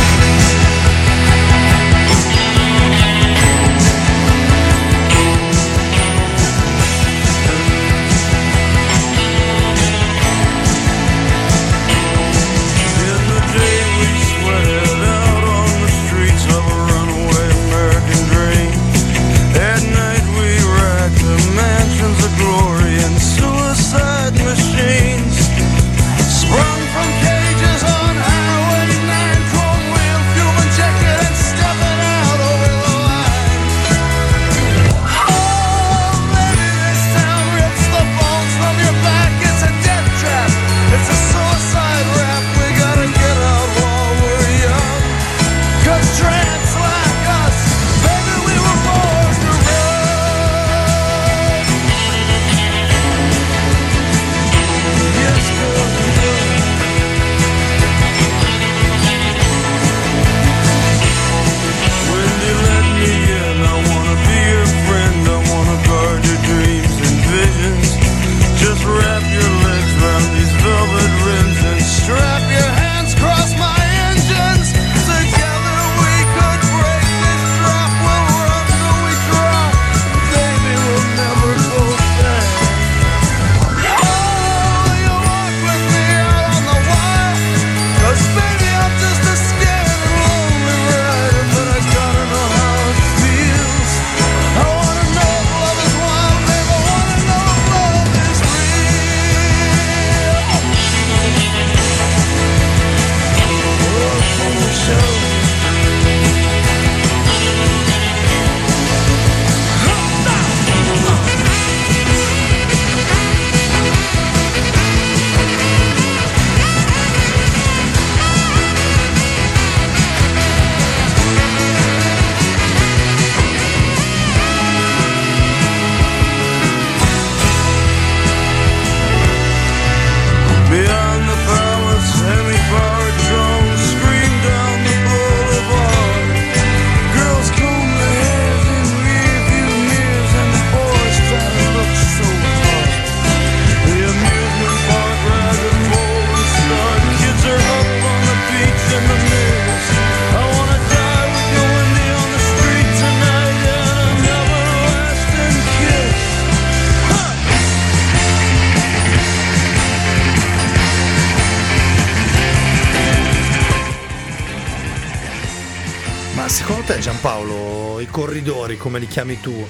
chiami tu,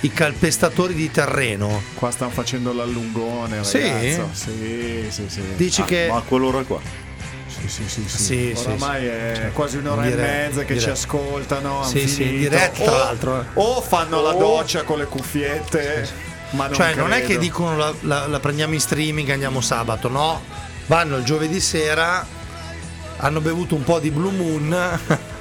i calpestatori di terreno. Qua stanno facendo l'allungone, Sì? ragazzo. Sì, sì, sì. Dici Ah, che Ma a quell'ora qua. Sì, sì, sì, sì. Sì, Oramai sì. è Cioè, quasi un'ora in e mezza che in ci ascoltano. Sì, sì, diretta, tra O- l'altro, eh. O fanno la Oh. doccia con le cuffiette. Ma non cioè, non è che credo. dicono la, la- la prendiamo in streaming e andiamo sabato, no. Vanno il giovedì sera, hanno bevuto un po' di Blue Moon.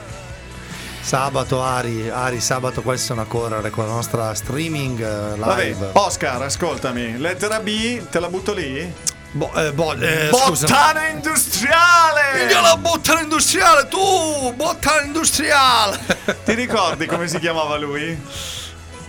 sabato, Ari, Ari, sabato qua si sono a correre con la nostra streaming eh, Vabbè, live. Oscar, ascoltami. Lettera B, te la butto lì? Bo- eh, bo- eh. Bottana industriale! Minchia la bottana industriale, tu! Bottana industriale! Ti ricordi come si chiamava lui?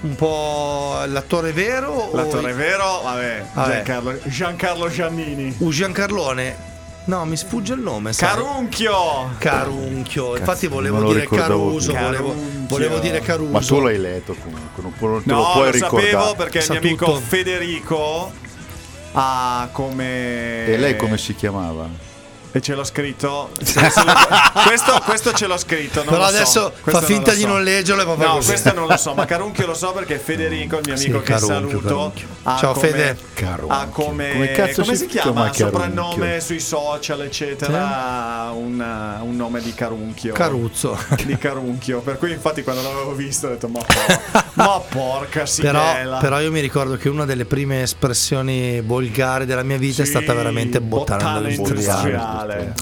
un po' l'attore vero? o- L'attore vero? Vabbè, Vabbè. Giancarlo, Giancarlo Giannini. Uh, Giancarlone. No, mi sfugge il nome. sai? Carunchio! Carunchio. Infatti volevo lo dire Caruso. Volevo, volevo dire Caruso. Ma tu l'hai letto comunque, non, non te lo No, puoi lo ricordare. sapevo perché il Sa mio amico tutto. Federico ha come... E lei come si chiamava? E ce l'ho scritto. questo, questo ce l'ho scritto. Non Però lo so. adesso Questo fa finta di so. non leggerlo e va No, così. questo non lo so, ma Carunchio lo so perché Federico, il mio Sì, amico che Carunchio, saluto, Carunchio. ha Ciao, come, Fede. Carunchio. ha come, Come cazzo come si si chiama? chiama? Soprannome sui social, eccetera. Un, un nome di Carunchio. Caruzzo. Di Carunchio. Per cui, infatti, quando l'avevo visto, ho detto: Ma, por- ma porca sigella. Però, però io mi ricordo che una delle prime espressioni volgari della mia vita è Sì, stata veramente bottana, bottana industriale.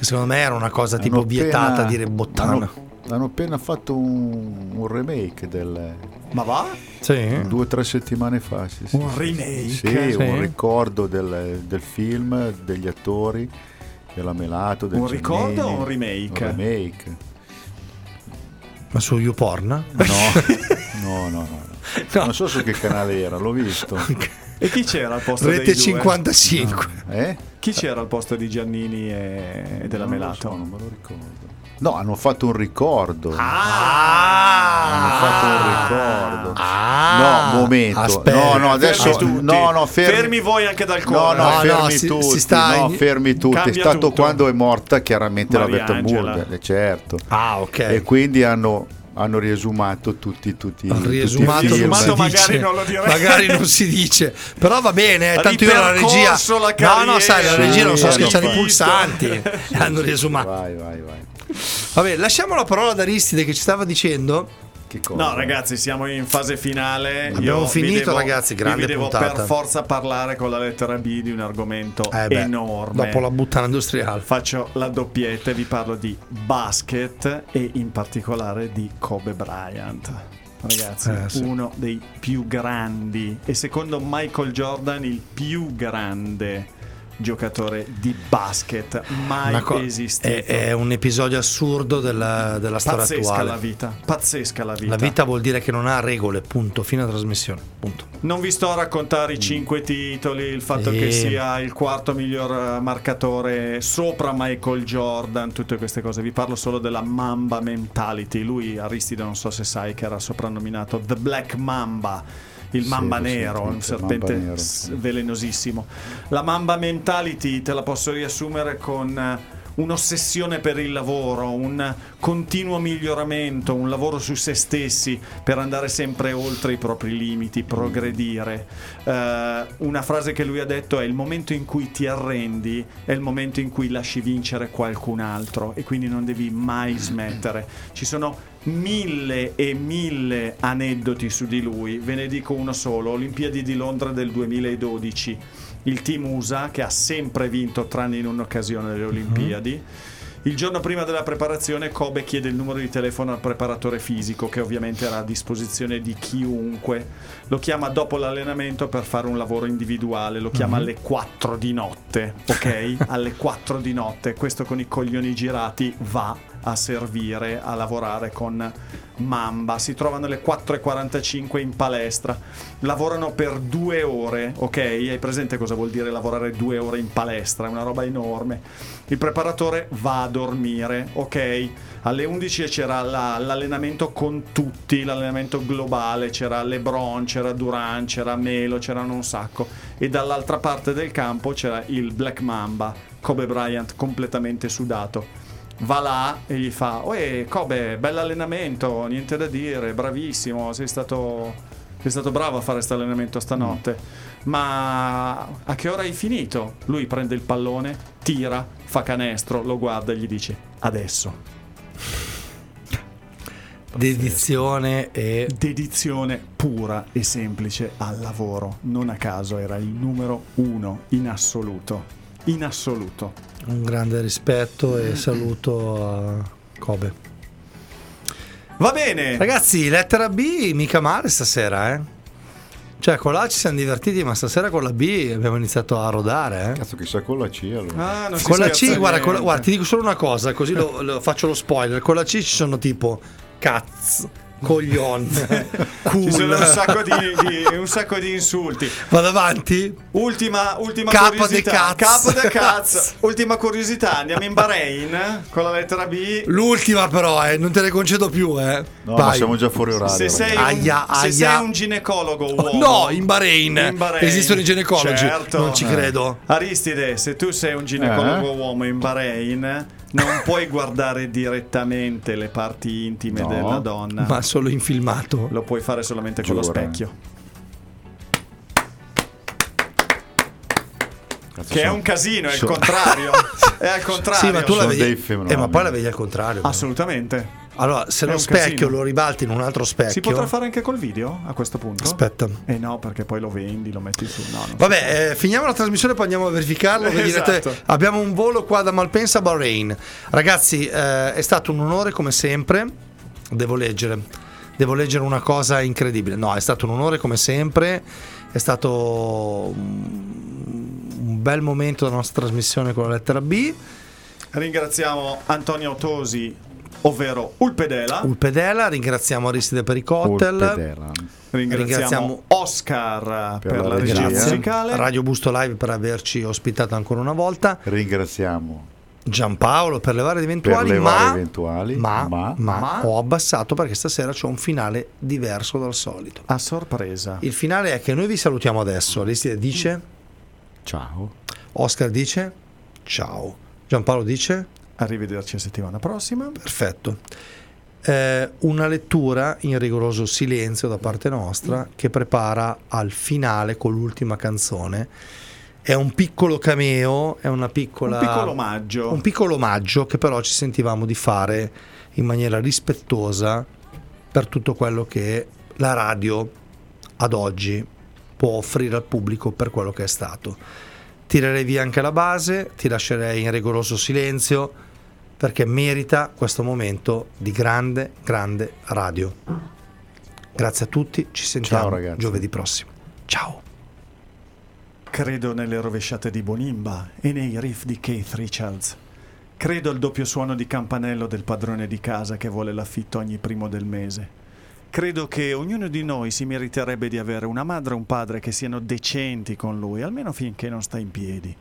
Secondo me era una cosa tipo Hanno vietata appena- dire bottana. Hanno, hanno appena fatto un, un remake del Ma va? Sì. due o tre settimane fa. Sì, sì. Un remake? Sì, Sì. un ricordo del, del film, degli attori, della Melato. Del Un ricordo Giannini. o un remake? Un remake. Ma su YouPorn? No, no, no, no. No. Non so su che canale era, l'ho visto. E chi c'era al posto Rete dei due? 55. Eh? Chi c'era al posto di Giannini e, e della Non lo Melato? so, non me lo ricordo. No, hanno fatto un ricordo. Ah! Hanno fatto un ricordo. Ah! no, momento. Aspetta. no, no, adesso no, no, fermi, Fermi voi anche dal No, cuore. no, No, no, fermi si- tutti. si sta no, in- fermi tutti. È stato tutto. quando è morta chiaramente la Mariangela. Wettenburg, certo. Ah, ok. E quindi hanno, hanno riesumato tutti, tutti, tutti i Riesumato, film. Riesumato dice. magari non lo direi. Magari non si dice. Però va bene, eh, tanto io la regia. La no, no, sai, la regia non so schiacciare i pulsanti. Hanno riesumato. Vai, vai, vai. Vabbè, lasciamo la parola ad Aristide che ci stava dicendo. No, ragazzi, siamo in fase finale. Abbiamo Io finito, devo- ragazzi, grande devo puntata. per forza parlare con la lettera B di un argomento Eh beh, enorme. Dopo la buttana industriale. Faccio la doppietta e vi parlo di basket e in particolare di Kobe Bryant. Ragazzi, Eh, sì. uno dei più grandi e secondo Michael Jordan il più grande giocatore di basket mai co- esistito. è, è un episodio assurdo della, della storia Pazzesca attuale. la vita, pazzesca la vita. La vita vuol dire che non ha regole, punto. Fine trasmissione, punto. Non vi sto a raccontare i cinque titoli, il fatto Sì. che sia il quarto miglior eh, marcatore sopra Michael Jordan, tutte queste cose. Vi parlo solo della Mamba Mentality. Lui, Aristide, non so se sai che era soprannominato The Black Mamba. Il Sì, mamba nero, un serpente nero, sì. velenosissimo. La Mamba Mentality te la posso riassumere con eh, un'ossessione per il lavoro, un continuo miglioramento, un lavoro su se stessi per andare sempre oltre i propri limiti, progredire. Eh, una frase che lui ha detto è il momento in cui ti arrendi è il momento in cui lasci vincere qualcun altro e quindi non devi mai smettere. Ci sono mille e mille aneddoti su di lui, ve ne dico uno solo, Olimpiadi di Londra del 2012, il team USA che ha sempre vinto tranne in un'occasione delle Olimpiadi. Il giorno prima della preparazione Kobe chiede il numero di telefono al preparatore fisico che ovviamente era a disposizione di chiunque. Lo chiama dopo l'allenamento per fare un lavoro individuale, lo chiama alle 4 di notte, ok? alle 4 di notte, questo con i coglioni girati va a servire, a lavorare con Mamba. Si trovano alle 4.45 in palestra, lavorano per due ore, ok? Hai presente cosa vuol dire lavorare due ore in palestra? È una roba enorme. Il preparatore va a dormire, ok? Alle 11 c'era la- l'allenamento con tutti, l'allenamento globale, c'era LeBron, c'era Duran, c'era Melo, c'erano un sacco. E dall'altra parte del campo c'era il Black Mamba, Kobe Bryant completamente sudato va là e gli fa: Uè, Kobe, bell'allenamento, niente da dire, bravissimo, sei stato, sei stato bravo a fare questo allenamento stanotte. Ma a che ora hai finito? Lui prende il pallone, tira, fa canestro, lo guarda e gli dice: Adesso. Dedizione e Dedizione pura e semplice al lavoro. Non a caso era il numero uno in assoluto. In assoluto. Un grande rispetto e saluto a Kobe. Va bene. Ragazzi, lettera B mica male stasera, eh. Cioè, con la A ci siamo divertiti, ma stasera con la B abbiamo iniziato a rodare, eh. Cazzo, chissà con la C allora. Ah, non si Con la C, guarda, con la- guarda, ti dico solo una cosa, così lo, lo- faccio lo spoiler. Con la C ci sono tipo cazzo, coglion, Ci sono un cool. sacco di, di- un sacco di insulti. Vado avanti? Ultima, ultima Capo curiosità. Capo de cazzo. Ultima curiosità. Andiamo in Bahrain con la lettera B. L'ultima però, eh, non te ne concedo più, eh. No, ma Vai. siamo già fuori orario. Se sei, un, Aia, se aia. sei un ginecologo uomo, No, in Bahrain. in Bahrain, Esistono i ginecologi. certo. Non ci credo. Aristide, se tu sei un ginecologo Eh? uomo in Bahrain, non puoi guardare direttamente le parti intime No. della donna. Ma solo in filmato. Lo puoi fare solamente con lo Giura. specchio. Cazzo, Che è sono- un casino, è il contrario. È al contrario. Sì, ma tu la vedi. Eh, ma poi la vedi al contrario. però. Assolutamente. Allora, se È lo specchio casino. lo ribalti in un altro specchio. Si potrà fare anche col video a questo punto? Aspetta. Eh no, perché poi lo vendi, lo metti su. No, Vabbè, eh, finiamo la trasmissione, poi andiamo a verificarlo. Esatto. direte- abbiamo un volo qua da Malpensa a Bahrain. Ragazzi, eh, è stato un onore come sempre. Devo leggere. Devo leggere una cosa incredibile. No, è stato un onore come sempre. È stato un bel momento della nostra trasmissione con la lettera B. Ringraziamo Antonio Tosi, ovvero Ulpedela. Ulpedela, ringraziamo Aristide per i cocktail. Ringraziamo ringraziamo- Oscar per, Per la la regia musicale. Radio Busto Live per averci ospitato ancora una volta. Ringraziamo Giampaolo per le varie per eventuali, le ma, varie eventuali. ma, ma, ma ma- ho abbassato perché stasera c'è un finale diverso dal solito. A sorpresa. Il finale è che noi vi salutiamo adesso. Aristide dice, ciao. Oscar dice, ciao. Giampaolo dice, Arrivederci la settimana prossima. perfetto. Eh, una lettura in rigoroso silenzio da parte nostra che prepara al finale con l'ultima canzone. È un piccolo cameo, è una piccola... Un piccolo omaggio. un piccolo omaggio che però ci sentivamo di fare in maniera rispettosa per tutto quello che la radio ad oggi può offrire al pubblico per quello che è stato. Tirerei via anche la base, ti lascerei in rigoroso silenzio perché merita questo momento di grande, grande radio. Grazie a tutti, ci sentiamo giovedì prossimo. Ciao. Credo nelle rovesciate di Bonimba e nei riff di Keith Richards. Credo al doppio suono di campanello del padrone di casa che vuole l'affitto ogni primo del mese. Credo che ognuno di noi si meriterebbe di avere una madre e un padre che siano decenti con lui, almeno finché non sta in piedi.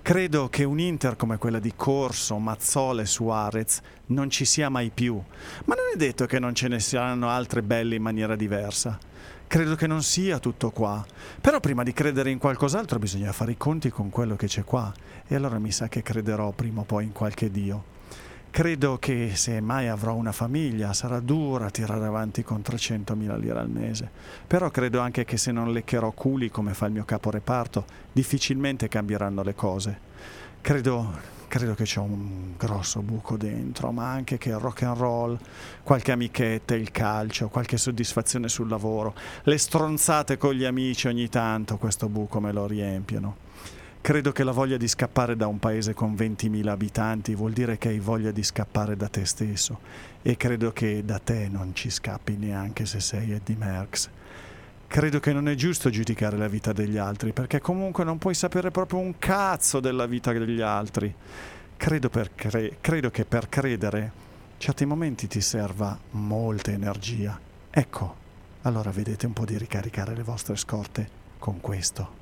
Credo che un Inter come quella di Corso, Mazzola e Suarez non ci sia mai più, ma non è detto che non ce ne siano altre belle in maniera diversa. Credo che non sia tutto qua, però prima di credere in qualcos'altro bisogna fare i conti con quello che c'è qua, e allora mi sa che crederò prima o poi in qualche Dio. Credo che se mai avrò una famiglia sarà dura tirare avanti con 300.000 lire al mese, però credo anche che se non leccherò culi come fa il mio caporeparto, difficilmente cambieranno le cose. Credo, credo che c'è un grosso buco dentro, ma anche che il rock and roll, qualche amichetta, il calcio, qualche soddisfazione sul lavoro, le stronzate con gli amici ogni tanto questo buco me lo riempiono. Credo che la voglia di scappare da un paese con 20.000 abitanti vuol dire che hai voglia di scappare da te stesso e credo che da te non ci scappi neanche se sei Eddie Merckx. Credo che non è giusto giudicare la vita degli altri perché comunque non puoi sapere proprio un cazzo della vita degli altri. Credo, cre- credo che per credere certi momenti ti serva molta energia. Ecco, allora vedete un po' di ricaricare le vostre scorte con questo.